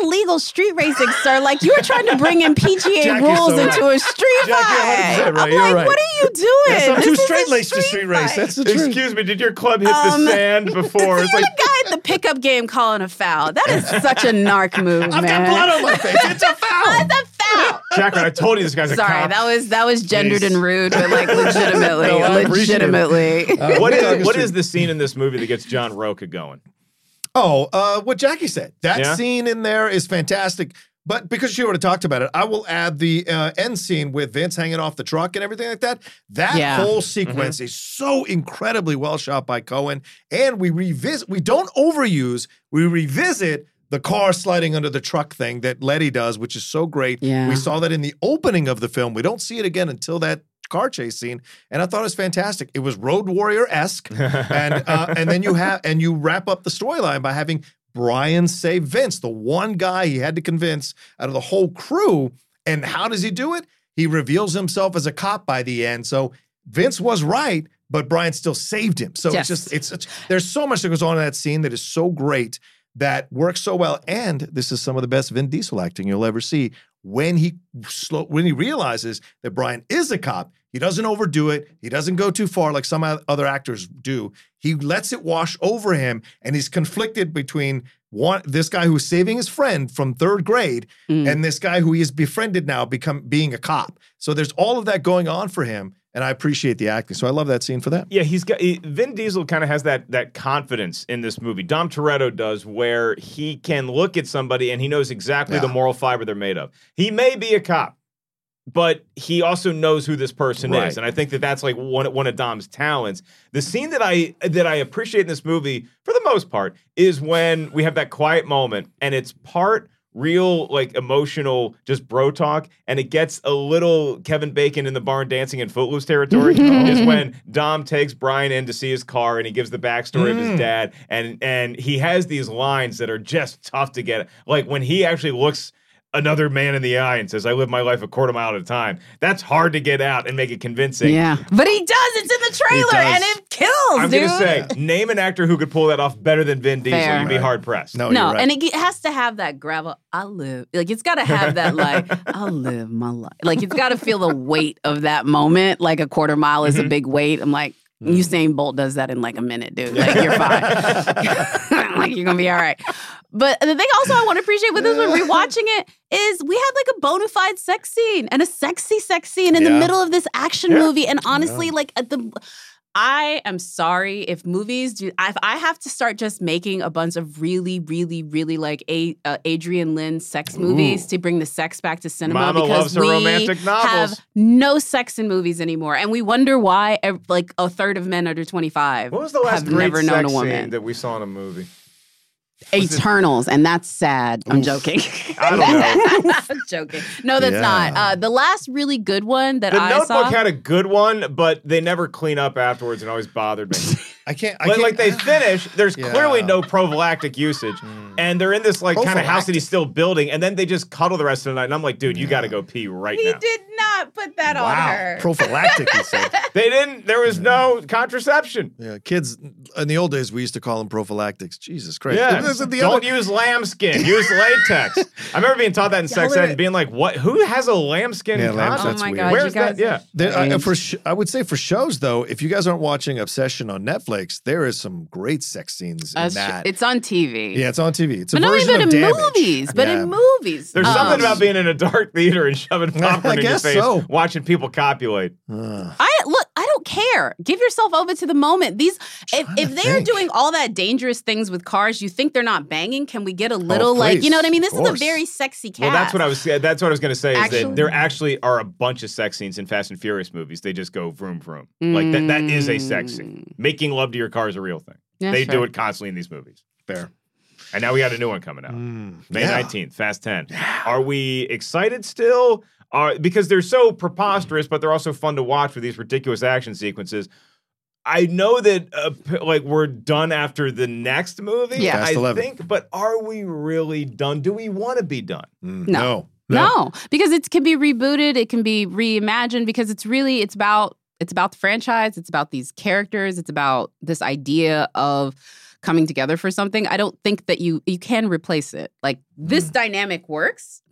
illegal street racing, sir. Like you were trying to bring in PGA Jackie's rules so into right. a street Jackie, 100% fight. right. I'm You're like, right. what are you doing? Yes, I'm This too is a straight laced to street race. That's the truth. Excuse me, did your club hit Um, the sand before? It's like the guy at the pickup game calling a foul. That is such a narc move, I've man. got blood on my face. It's a foul. It's a foul. Jacqueline, I told you this guy's a Sorry, cop. that was that was gendered Jeez. and rude, but like legitimately, No, I appreciate it. legitimately. Uh, what we're is talking what street- is the scene in this movie that gets John Rocha going? Oh, uh, what Jackie said. That Yeah? scene in there is fantastic. But because she already talked about it, I will add the uh, end scene with Vince hanging off the truck and everything like that. That Yeah. whole sequence is so incredibly well shot by Cohen. And we revisit, we don't overuse, we revisit the car sliding under the truck thing that Letty does, which is so great. Yeah. We saw that in the opening of the film. We don't see it again until that car chase scene, and I thought it was fantastic. It was Road Warrior esque, and uh, and then you have and you wrap up the storyline by having Brian save Vince, the one guy he had to convince out of the whole crew. And how does he do it? He reveals himself as a cop by the end. So Vince was right, but Brian still saved him. So Yes. it's just it's such, there's so much that goes on in that scene that is so great that works so well. And this is some of the best Vin Diesel acting you'll ever see. When he slow, when he realizes that Brian is a cop, he doesn't overdo it. He doesn't go too far like some other actors do. He lets it wash over him, and he's conflicted between one this guy who's saving his friend from third grade Mm. and this guy who he has befriended now become being a cop. So there's all of that going on for him, and I appreciate the acting. So I love that scene for that. Yeah, he's got he, Vin Diesel kind of has that that confidence in this movie. Dom Toretto does, where he can look at somebody and he knows exactly the moral fiber they're made of. He may be a cop, but he also knows who this person Right. is, and I think that that's like one one of Dom's talents. The scene that I that I appreciate in this movie, for the most part, is when we have that quiet moment, and it's part real like emotional just bro talk and it gets a little kevin bacon in the barn dancing in footloose territory. Is when dom takes brian in to see his car and he gives the backstory of his mm. dad and and he has these lines that are just tough to get like when he actually looks another man in the eye and says i live my life a quarter mile at a time that's hard to get out and make it convincing Yeah, but he does. It's in the trailer, and it kills, i'm dude. gonna say name an actor who could pull that off better than vin diesel Fair. you'd be hard pressed No, no, you're right. and it has to have that gravel. I live like it's got to have that like I live my life. Like it's got to feel the weight of that moment. Like a quarter mile is a mm-hmm. big weight. I'm like mm-hmm. Usain Bolt does that in like a minute, dude. Like you're fine. like you're gonna be all right. But the thing also I want to appreciate with this one rewatching it is we had like a bona fide sex scene and a sexy sex scene in the middle of this action Yeah. movie. And honestly, like at the I am sorry if movies do. If I have to start just making a bunch of really, really, really like a uh, Adrian Lyne sex movies to bring the sex back to cinema Mama because we have no sex in movies anymore, and we wonder why like a third of men under twenty five what was the last have never known a woman. that we saw in a movie Eternals, and that's sad. I'm joking. I don't know. I'm joking. No, that's Yeah. not. Uh, the last really good one that The I Notebook saw. had a good one, but they never clean up afterwards, and always bothered me. I can't. I But can't like they finish, there's Yeah. clearly no prophylactic usage, and they're in this like kind of house that he's still building, and then they just cuddle the rest of the night, and I'm like, dude, you got to go pee right he now. He did not put that on her. prophylactic. He said. They didn't. There was no contraception. Yeah, kids in the old days we used to call them prophylactics. Jesus Christ! Yeah, This the don't other- use lambskin. Use latex. I remember being taught that in sex ed and being like, "What? Who has a lambskin Yeah, condom? lambs- oh my weird. god, Where's guys. that? Yeah. There, uh, Strange. for sh- I would say for shows though, if you guys aren't watching Obsession on Netflix, there is some great sex scenes in That's true. that. It's on TV. yeah, it's on TV. It's a but not version even of in Damage. movies. But Yeah. in movies, There's Um, something about being in a dark theater and shoving popcorn in your guess face, so. watching people copulate. Ugh. I look. I don't care. Give yourself over to the moment. These, if, if they are doing all that dangerous things with cars, you think they're not banging? Can we get a little like Oh, please. you know what I mean? This is a very sexy cast. Well, that's what I was. That's what I was going to say. Is that there actually are a bunch of sex scenes in Fast and Furious movies. They just go vroom vroom. Like that. That is a sex scene. Making love to your car is a real thing. Mm. Yeah, they do it constantly in these movies. Fair. And now we got a new one coming out. Mm, May yeah. 19th, Fast 10. Are we excited still? Are because they're so preposterous, but they're also fun to watch for these ridiculous action sequences. I know that uh, like we're done after the next movie. Yeah. Fast I 11. think, but are we really done? Do we want to be done? Mm, No. no. No, because it can be rebooted, it can be reimagined because it's really it's about it's about the franchise, it's about these characters, it's about this idea of coming together for something, I don't think that you you can replace it. Like this Mm. dynamic works, but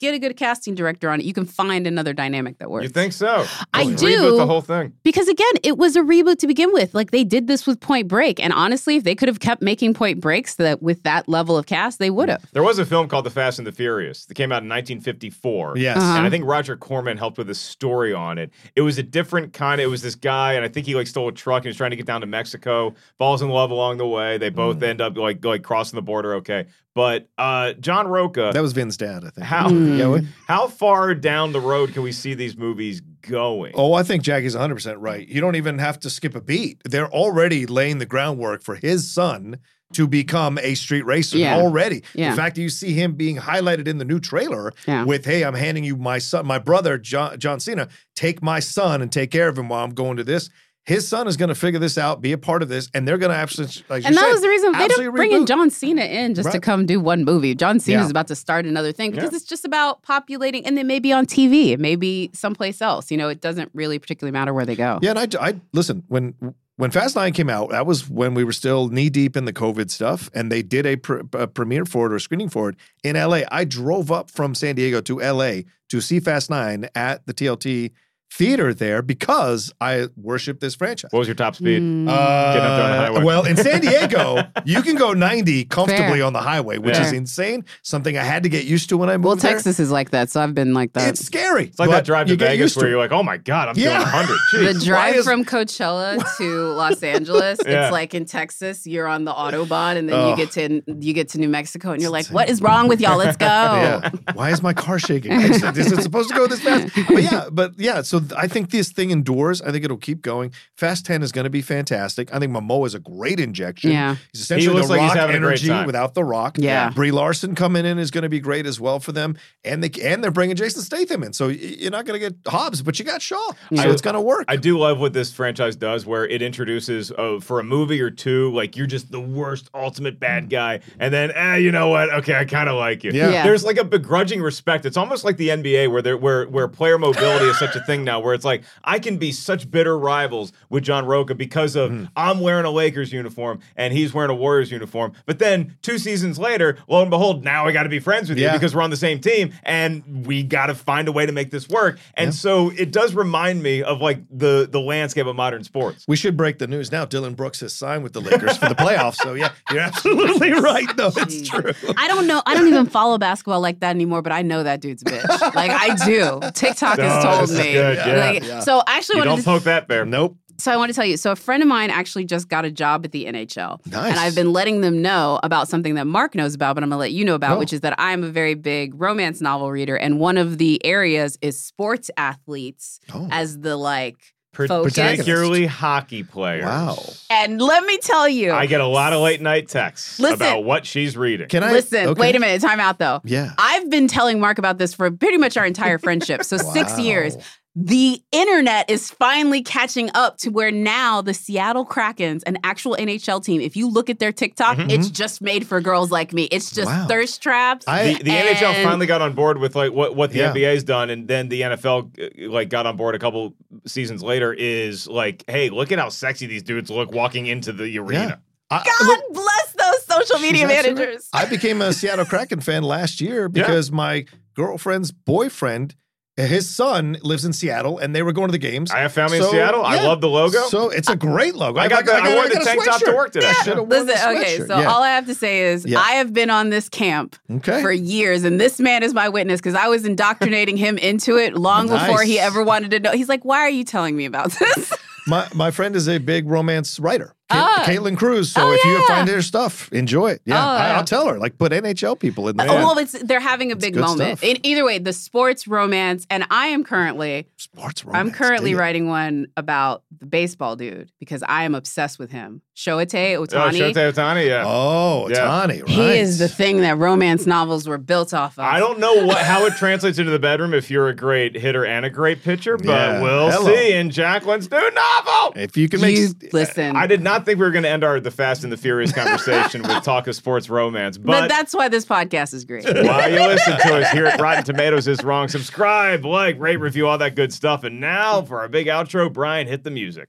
get a good casting director on it. You can find another dynamic that works. You think so? I Reboot do. the whole thing. Because again, it was a reboot to begin with. Like they did this with Point Break, and honestly, if they could have kept making Point Breaks that with that level of cast, they would have. There was a film called The Fast and the Furious that came out in 1954. Yes. Uh-huh. And I think Roger Corman helped with a story on it. It was a different kind of, it was this guy, and I think he like stole a truck and was trying to get down to Mexico, falls in love along the way. They both end up like like crossing the border okay. But uh John Rocha, That was Vin's dad, I think. how Yeah, how far down the road can we see these movies going? Oh, I think Jackie's 100% right. You don't even have to skip a beat. They're already laying the groundwork for his son to become a street racer Yeah. already. Yeah. The fact that you see him being highlighted in the new trailer Yeah. with, hey, I'm handing you my son, my brother, John, John Cena, take my son and take care of him while I'm going to this. His son is going to figure this out, be a part of this, and they're going to absolutely, like And that said, was the reason they don't bring in. John Cena in just to come do one movie. John Cena's Yeah. about to start another thing because Yeah. it's just about populating, and then maybe on TV, it may be someplace else. You know, it doesn't really particularly matter where they go. Yeah, and I, I listen when when Fast Nine came out. That was when we were still knee deep in the COVID stuff, and they did a, a premiere for it or screening for it in LA. I drove up from San Diego to LA to see Fast Nine at the TLT theater there because I worship this franchise. What was your top speed? Mm. Uh, Getting up there on the highway. Well, in San Diego, you can go 90 comfortably Fair. on the highway, which Yeah. is insane. Something I had to get used to when I moved well, there. Texas is like that, so I've been like that. It's scary. It's like that drive to you Vegas used to where you're like, oh my God, I'm doing Yeah. 100. the drive is- from Coachella to Los Angeles, Yeah. it's like in Texas, you're on the autobahn, and then Oh. you get to you get to New Mexico, and you're like, "What is wrong with y'all? Let's go!" Yeah. Why is my car shaking? I Is it supposed to go this fast? But yeah, but yeah. So th- I think this thing endures. I think it'll keep going. Fast Ten is going to be fantastic. I think Momoa is a great injection. Yeah. he's essentially looks the like he's Rock having a great energy time. without the Rock. Yeah. Brie Larson coming in is going to be great as well for them, and they and they're bringing Jason Statham in. So you're not going to get Hobbs, but you got Shaw. So I- it's going to work. I do love what this franchise does, where it introduces uh, for a movie or two, like you're just the worst, ultimate bad guy, and then, eh, you know what? Okay, I kind of like you. Yeah. Yeah. There's like a begrudging respect. It's almost like the NBA, where there, where where player mobility is such a thing now, where it's like I can be such bitter rivals with John Rocha because of Mm-hmm. I'm wearing a Lakers uniform and he's wearing a Warriors uniform, but then two seasons later, lo and behold, now I got to be friends with you because we're on the same team, and we got to find a way to make this work. And so it does remind me of like the the landscape of modern sports. we should break the news now. Dillon Brooks has signed with the Lakers for the playoffs. So yeah, you're absolutely right. though. it's true. I don't know. I don't even follow basketball like that anymore, but I know that dude's a bitch. Like I do. TikTok has told me. good, yeah. Like, Yeah. So I actually You wanted don't to poke that bear. Nope. So I want to tell you. So a friend of mine actually just got a job at the NHL, Nice. and I've been letting them know about something that Mark knows about, but I'm going to let you know about, Oh. which is that I'm a very big romance novel reader, and one of the areas is sports athletes Oh. as the like focus. Particularly hockey players. Wow. And let me tell you, I get a lot of late night texts Listen. about what she's reading. Can I listen. okay. Wait a minute. Time out though. Yeah. I've been telling Mark about this for pretty much our entire friendship. So six years. The internet is finally catching up to where now the Seattle Krakens, an actual NHL team, if you look at their TikTok, it's just made for girls like me. It's just Wow. thirst traps. I- the, the NHL finally got on board with like what, what the Yeah. NBA's done, and then the NFL uh, like got on board a couple seasons later. Is like, hey, look at how sexy these dudes look walking into the arena. I- God bless those social media absolutely- managers. I became a Seattle Kraken fan last year because my girlfriend's boyfriend, his son lives in Seattle, and they were going to the games. I have family in So, Seattle. I love the logo. So it's a great logo. I got the- I wore the tank top to work today. Should have Listen, the okay, so Yeah. all I have to say is Yeah. I have been on this camp Okay. for years, and this man is my witness because I was indoctrinating him into it long before he ever wanted to know. He's like, "Why are you telling me about this?" my my friend is a big romance writer, Ca- Ah. Caitlin Cruz. So Oh, if you yeah. find her stuff, enjoy it. Yeah, Oh, I, yeah. will tell her. Like put NHL people in there. Oh, well, it's they're having a big moment. In either way, the sports romance, and I am currently Sports romance. I'm currently dig writing one about the baseball dude because I am obsessed with him. Shohei Oh, Ohtani. Shohei Ohtani, yeah. Oh, Yeah. Right? he is the thing that romance novels were built off of. I don't know what how it translates into the bedroom if you're a great hitter and a great pitcher, but Yeah. we'll Hello. see in Jacqueline's new novel. If you can make You listen, I did not think we were going to end our the Fast and the Furious conversation with talk of sports romance, but, but, that's why this podcast is great. while you listen to us here at Rotten Tomatoes is wrong, subscribe, like, rate, review, all that good stuff. And now for our big outro, Brian, hit the music.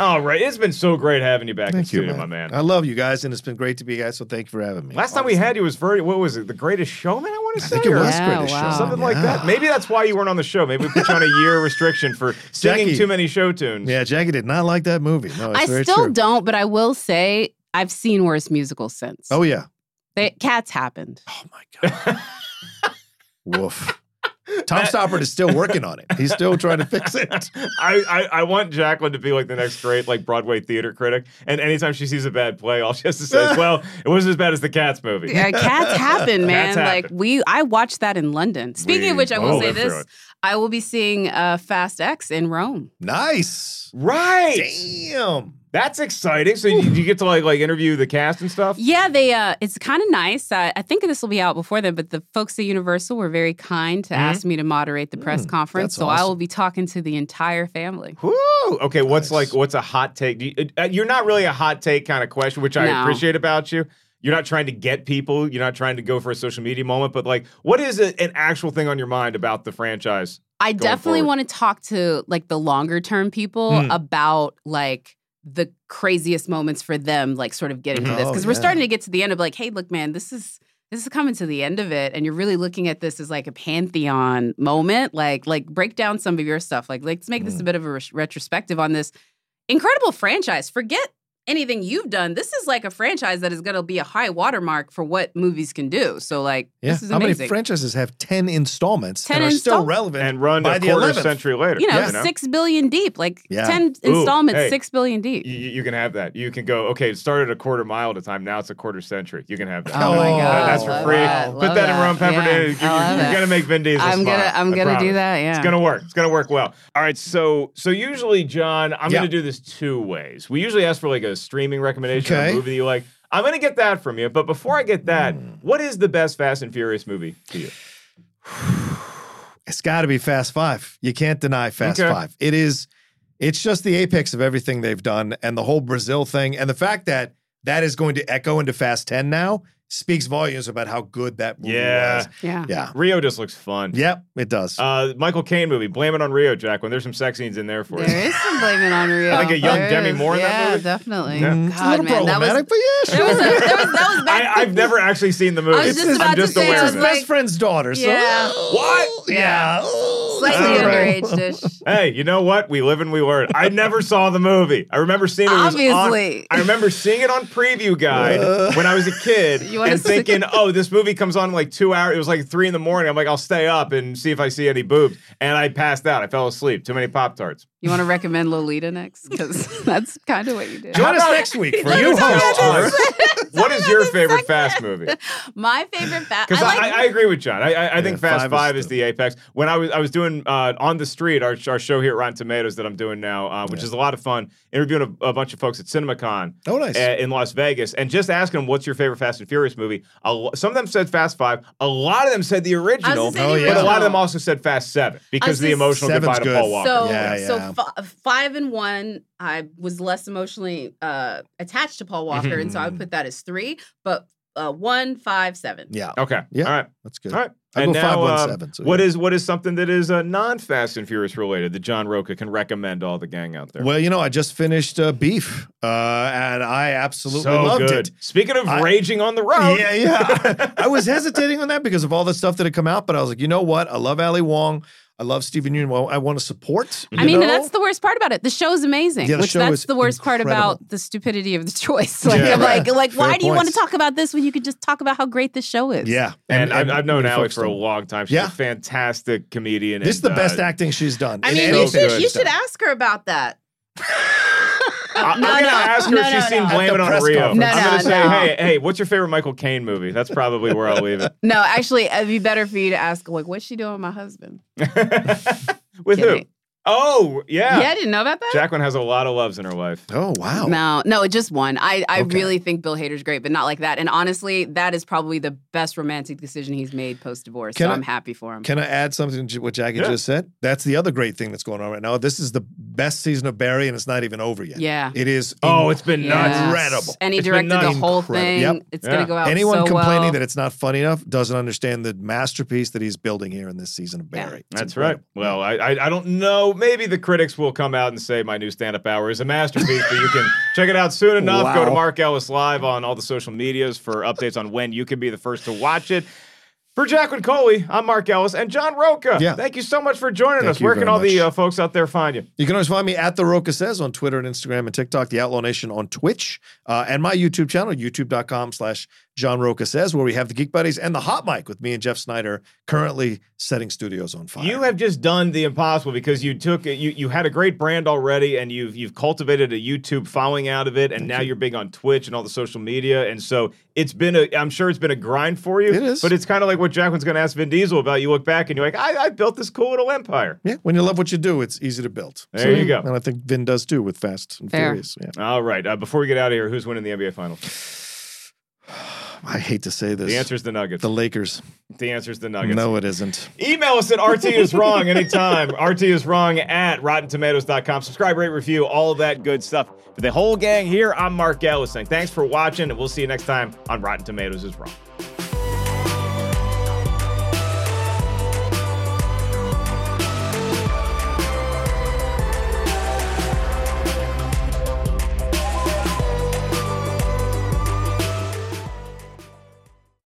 All right, it's been so great having you back in Thank you, studio, man. my man. I love you guys, and it's been great to be guys. So thank you for having me. Last time we had you was very what was it? The Greatest Showman, I want to say. I say. think it was Yeah, Greatest wow. Show. Something like that. Maybe that's why you weren't on the show. Maybe we put you on a year restriction for singing Jackie. too many show tunes. Yeah, Jackie did not like that movie. No, it's I very still true. don't, but I will say I've seen worse musicals since. Oh yeah. They, Cats happened. Oh my god. Woof. Tom Stoppard is still working on it. He's still trying to fix it. I, I, I want Jacqueline to be like the next great like Broadway theater critic, and anytime she sees a bad play, all she has to say is, "Well, it wasn't as bad as the Cats movie." Yeah, cats happen, man. Cats like happen. we, I watched that in London. Speaking We of which, I will all say this. I will be seeing uh, Fast X in Rome. Nice. Right. Damn. That's exciting. So you, you get to like like interview the cast and stuff. Yeah, they. Uh, it's kind of nice. I, I think this will be out before then, but the folks at Universal were very kind to ask me to moderate the press conference, that's so I will be talking to the entire family. Woo! Okay, what's Nice. like what's a hot take? Do you, uh, you're not really a hot take kind of question, which I No. appreciate about you. You're not trying to get people. You're not trying to go for a social media moment. But like, what is a, an actual thing on your mind about the franchise? I definitely forward? want to talk to like the longer term people Hmm. about like the craziest moments for them, like sort of getting to this Oh, because we're yeah. starting to get to the end of like, hey, look, man, this is this is coming to the end of it, and you're really looking at this as like a pantheon moment. Like, like break down some of your stuff. Like, let's make this Hmm. a bit of a res- retrospective on this incredible franchise. Forget anything you've done. This is like a franchise that is going to be a high watermark for what movies can do. So, like, Yeah. this is How many franchises have 10 installments 10 and are still relevant And run by a the quarter 11th? century later. you know, Yeah. six billion deep, like Yeah. ten Ooh, installments, hey. six billion deep. You, you can have that. You can go. Okay, it started a quarter mile at a time. Now it's a quarter century. You can have that. Oh my Oh, god, that's for love free. that, Put love that in Ron Yeah, Pepperton. You're, you're gonna make Vin Diesel I'm gonna, I'm gonna do that. Yeah, It's gonna work. It's gonna work well. All right. So so usually, John, I'm Yeah. gonna do this two ways. We usually ask for like a streaming recommendation, Okay. a movie that you like. I'm gonna get that from you. But before I get that, Hmm. what is the best Fast and Furious movie to you? It's got to be Fast Five. You can't deny Fast Okay. Five. It is, it's just the apex of everything they've done, and the whole Brazil thing, and the fact that that is going to echo into Fast Ten now speaks volumes about how good that movie Yeah. was. yeah. Yeah. Rio just looks fun. Yep, it does. Uh, Michael Caine movie. Blame it on Rio, Jack. When there's some sex scenes in there for you. There is some blaming on Rio. I think a young There Demi is. Moore in that yeah, movie. definitely. Yeah. Mm, it's a God, man, that was but yeah, sure. was, a, there was that was back. I, I've never actually seen the movie. I was just I'm about to just say, aware I of His it. like- best friend's daughter. So, Yeah. What? Yeah. Slightly All right. underage dish. Hey, you know what? We live and we learn. I never saw the movie. I remember seeing it. was on- Obviously. I remember seeing it on Prevue Guide when I was a kid You and thinking, oh, this movie comes on in like two hours. It was like three in the morning. I'm like, I'll stay up and see if I see any boobs. And I passed out. I fell asleep. Too many Pop Tarts. You want to recommend Lolita next? Because that's kind of what you did. Join us next week for you host you Laura. this. What is your favorite Fast movie? My favorite fast. Because I, I like. I, agree with John. I, I, I think Yeah, Fast five Five is is, the apex. When I was I was doing uh, on the street our, our show here at Rotten Tomatoes that I'm doing now, uh, which Yeah. is a lot of fun, interviewing a, a bunch of folks at CinemaCon Oh, nice. uh, in Las Vegas, and just asking them what's your favorite Fast and Furious movie. A lo- some of them said Fast Five. A lot of them said the original, say the but a lot of them also said Fast Seven because the emotional Seven's goodbye to good. Paul Walker. So, Yeah, so yeah. fi- five and one, I was less emotionally uh, attached to Paul Walker, and so I would put that as three. But uh, one, five, seven. Yeah, okay, Yeah. all right, that's good. all right. I and go now, uh, so what yeah. is, what is something that is uh, non Fast and Furious related that John Rocha can recommend all the gang out there? Well, you know, I just finished uh, Beef, uh, and I absolutely so loved good. it. Speaking of I- raging on the road, Yeah, yeah. I was hesitating on that because of all the stuff that had come out, but I was like, you know what? I love Ali Wong. I love Steven Yeun. Well, I want to support. I mean, know? that's the worst part about it. The show's amazing, Yeah, the which show that's is the worst part about the stupidity of the choice. Like, Yeah. I'm like, like, Fair why do you want to talk about this when you could just talk about how great the show is? yeah. And, I've, I've known really Ali for a long time. She's Yeah. a fantastic comedian. This is and, the best uh, acting she's done. I mean, anything you should you should ask her about that. I- I'm No, gonna no. ask her No, if she's no, seen no. Blame It on press Rio. No, I'm no, gonna say, no. hey, hey, what's your favorite Michael Caine movie? That's probably where I'll leave it. No, actually, uh, it'd be better for you to ask, like, what's she doing with my husband? it. With who? Kidding. Oh, yeah. Yeah, I didn't know about that. Jacqueline has a lot of loves in her life. Oh, wow. No, no, just one. I, I Okay. really think Bill Hader's great, but not like that. And honestly, that is probably the best romantic decision he's made post divorce. So I- I'm happy for him. Can I add something to what Jackie Yeah. just said? That's the other great thing that's going on right now. This is the best season of Barry, and it's not even over yet. Yeah. It is. Oh, it's been nuts. Yes. Incredible. And he It's directed the whole Incredible. thing. Yep. It's Yeah. going to go out Anyone so complaining well. that it's not funny enough doesn't understand the masterpiece that he's building here in this season of Barry. It's That's right. Well, I, I I don't know. Maybe the critics will come out and say my new stand-up hour is a masterpiece, but you can check it out soon enough. Go to Mark Ellis Live on all the social medias for updates on when you can be the first to watch it. For Jacqueline Coley, I'm Mark Ellis and John Rocha. Yeah. Thank you so much for joining Thank us. Where can all the uh, folks out there find you? You can always find me at The Rocha Says on Twitter and Instagram and TikTok, The Outlaw Nation on Twitch, uh, and my YouTube channel, youtube.com slash John Rocha Says, where we have the Geek Buddies and the Hot Mic with me and Jeff Sneider currently setting studios on fire. You have just done the impossible because you took it. You you had a great brand already, and you've you've cultivated a YouTube following out of it, and now you. are big on Twitch and all the social media, and so it's been a. I'm sure it's been a grind for you. It is. but it's kind of like what Jacqueline's going to ask Vin Diesel about. You look back and you're like, I, I built this cool little empire. yeah, when you love what you do, it's easy to build. There you go. And I think Vin does too with Fast and Fair. Furious. Yeah. All right. Uh, before we get out of here, who's winning the NBA Finals? I hate to say this. The answer is the Nuggets. the Lakers. The answer is the Nuggets. No, it isn't. Email us at RT is wrong anytime. RT is wrong at rottentomatoes.com. Subscribe, rate, review, all that good stuff. For the whole gang here, I'm Mark Ellis saying thanks for watching, and we'll see you next time on Rotten Tomatoes is Wrong.